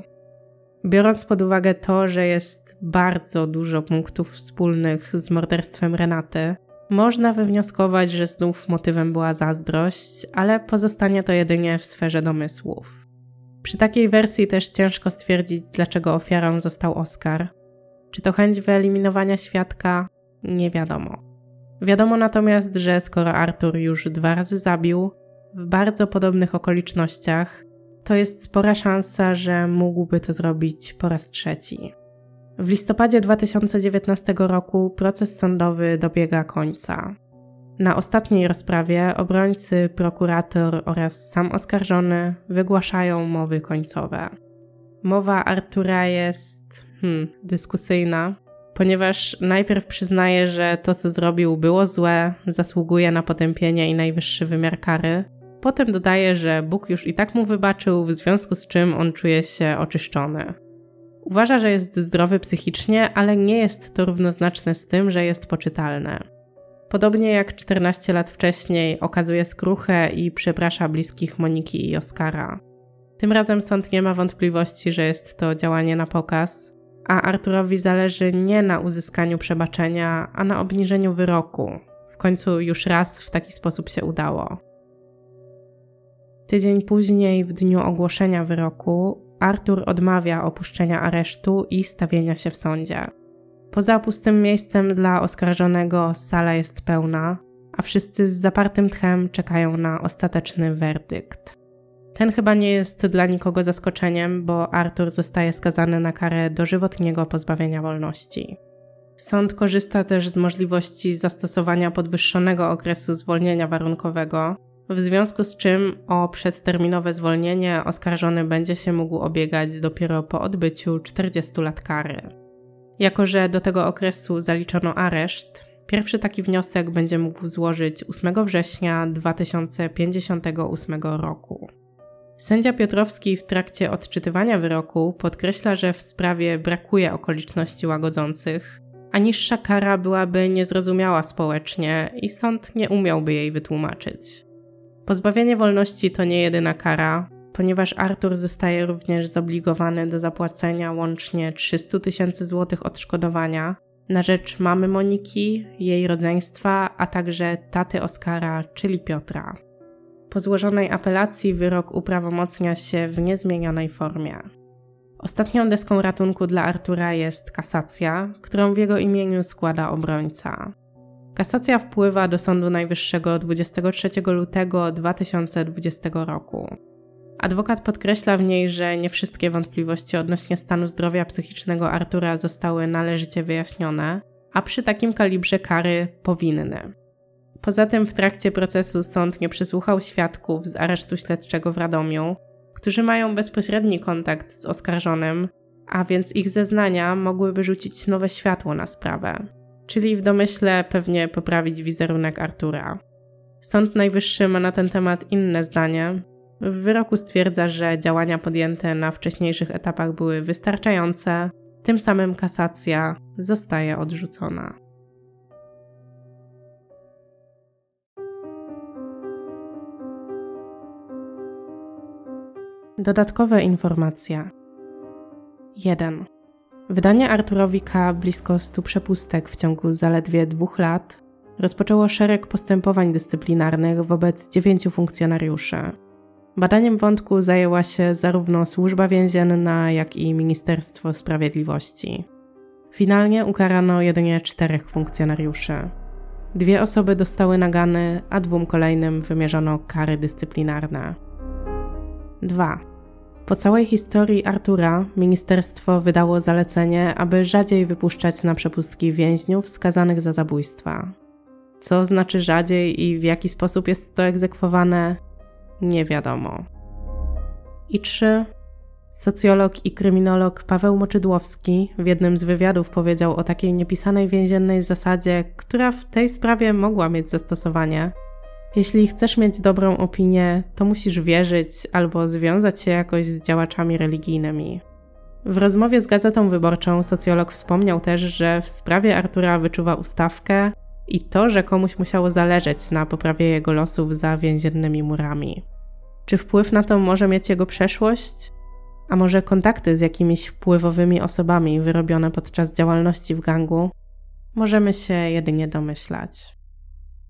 Biorąc pod uwagę to, że jest bardzo dużo punktów wspólnych z morderstwem Renaty, można wywnioskować, że znów motywem była zazdrość, ale pozostanie to jedynie w sferze domysłów. Przy takiej wersji też ciężko stwierdzić, dlaczego ofiarą został Oscar. Czy to chęć wyeliminowania świadka? Nie wiadomo. Wiadomo natomiast, że skoro Arthur już dwa razy zabił, w bardzo podobnych okolicznościach, to jest spora szansa, że mógłby to zrobić po raz trzeci. W listopadzie 2019 roku proces sądowy dobiega końca. Na ostatniej rozprawie obrońcy, prokurator oraz sam oskarżony wygłaszają mowy końcowe. Mowa Artura jest hmm, dyskusyjna, ponieważ najpierw przyznaje, że to, co zrobił, było złe, zasługuje na potępienie i najwyższy wymiar kary. Potem dodaje, że Bóg już i tak mu wybaczył, w związku z czym on czuje się oczyszczony. Uważa, że jest zdrowy psychicznie, ale nie jest to równoznaczne z tym, że jest poczytalny. Podobnie jak 14 lat wcześniej okazuje skruchę i przeprasza bliskich Moniki i Oskara. Tym razem sąd nie ma wątpliwości, że jest to działanie na pokaz, a Arturowi zależy nie na uzyskaniu przebaczenia, a na obniżeniu wyroku. W końcu już raz w taki sposób się udało. Tydzień później, w dniu ogłoszenia wyroku, Artur odmawia opuszczenia aresztu i stawienia się w sądzie. Poza pustym miejscem dla oskarżonego sala jest pełna, a wszyscy z zapartym tchem czekają na ostateczny werdykt. Ten chyba nie jest dla nikogo zaskoczeniem, bo Artur zostaje skazany na karę dożywotniego pozbawienia wolności. Sąd korzysta też z możliwości zastosowania podwyższonego okresu zwolnienia warunkowego, w związku z czym o przedterminowe zwolnienie oskarżony będzie się mógł obiegać dopiero po odbyciu 40 lat kary. Jako, że do tego okresu zaliczono areszt, pierwszy taki wniosek będzie mógł złożyć 8 września 2058 roku. Sędzia Piotrowski w trakcie odczytywania wyroku podkreśla, że w sprawie brakuje okoliczności łagodzących, a niższa kara byłaby niezrozumiała społecznie i sąd nie umiałby jej wytłumaczyć. Pozbawienie wolności to nie jedyna kara, ponieważ Artur zostaje również zobligowany do zapłacenia łącznie 300 tysięcy złotych odszkodowania na rzecz mamy Moniki, jej rodzeństwa, a także taty Oskara, czyli Piotra. Po złożonej apelacji wyrok uprawomocnia się w niezmienionej formie. Ostatnią deską ratunku dla Artura jest kasacja, którą w jego imieniu składa obrońca. Kasacja wpływa do Sądu Najwyższego 23 lutego 2020 roku. Adwokat podkreśla w niej, że nie wszystkie wątpliwości odnośnie stanu zdrowia psychicznego Artura zostały należycie wyjaśnione, a przy takim kalibrze kary powinny. Poza tym w trakcie procesu sąd nie przesłuchał świadków z aresztu śledczego w Radomiu, którzy mają bezpośredni kontakt z oskarżonym, a więc ich zeznania mogłyby rzucić nowe światło na sprawę, czyli w domyśle pewnie poprawić wizerunek Artura. Sąd Najwyższy ma na ten temat inne zdanie. W wyroku stwierdza, że działania podjęte na wcześniejszych etapach były wystarczające, tym samym kasacja zostaje odrzucona. Dodatkowe informacje. 1. Wydanie Arturowi K. blisko 100 przepustek w ciągu zaledwie dwóch lat rozpoczęło szereg postępowań dyscyplinarnych wobec dziewięciu funkcjonariuszy. Badaniem wątku zajęła się zarówno Służba Więzienna, jak i Ministerstwo Sprawiedliwości. Finalnie ukarano jedynie czterech funkcjonariuszy. Dwie osoby dostały nagany, a dwóm kolejnym wymierzono kary dyscyplinarne. 2. Po całej historii Artura ministerstwo wydało zalecenie, aby rzadziej wypuszczać na przepustki więźniów skazanych za zabójstwa. Co znaczy rzadziej i w jaki sposób jest to egzekwowane, nie wiadomo. I 3. Socjolog i kryminolog Paweł Moczydłowski w jednym z wywiadów powiedział o takiej niepisanej więziennej zasadzie, która w tej sprawie mogła mieć zastosowanie – jeśli chcesz mieć dobrą opinię, to musisz wierzyć albo związać się jakoś z działaczami religijnymi. W rozmowie z Gazetą Wyborczą socjolog wspomniał też, że w sprawie Artura wyczuwa ustawkę i to, że komuś musiało zależeć na poprawie jego losów za więziennymi murami. Czy wpływ na to może mieć jego przeszłość? A może kontakty z jakimiś wpływowymi osobami wyrobione podczas działalności w gangu? Możemy się jedynie domyślać.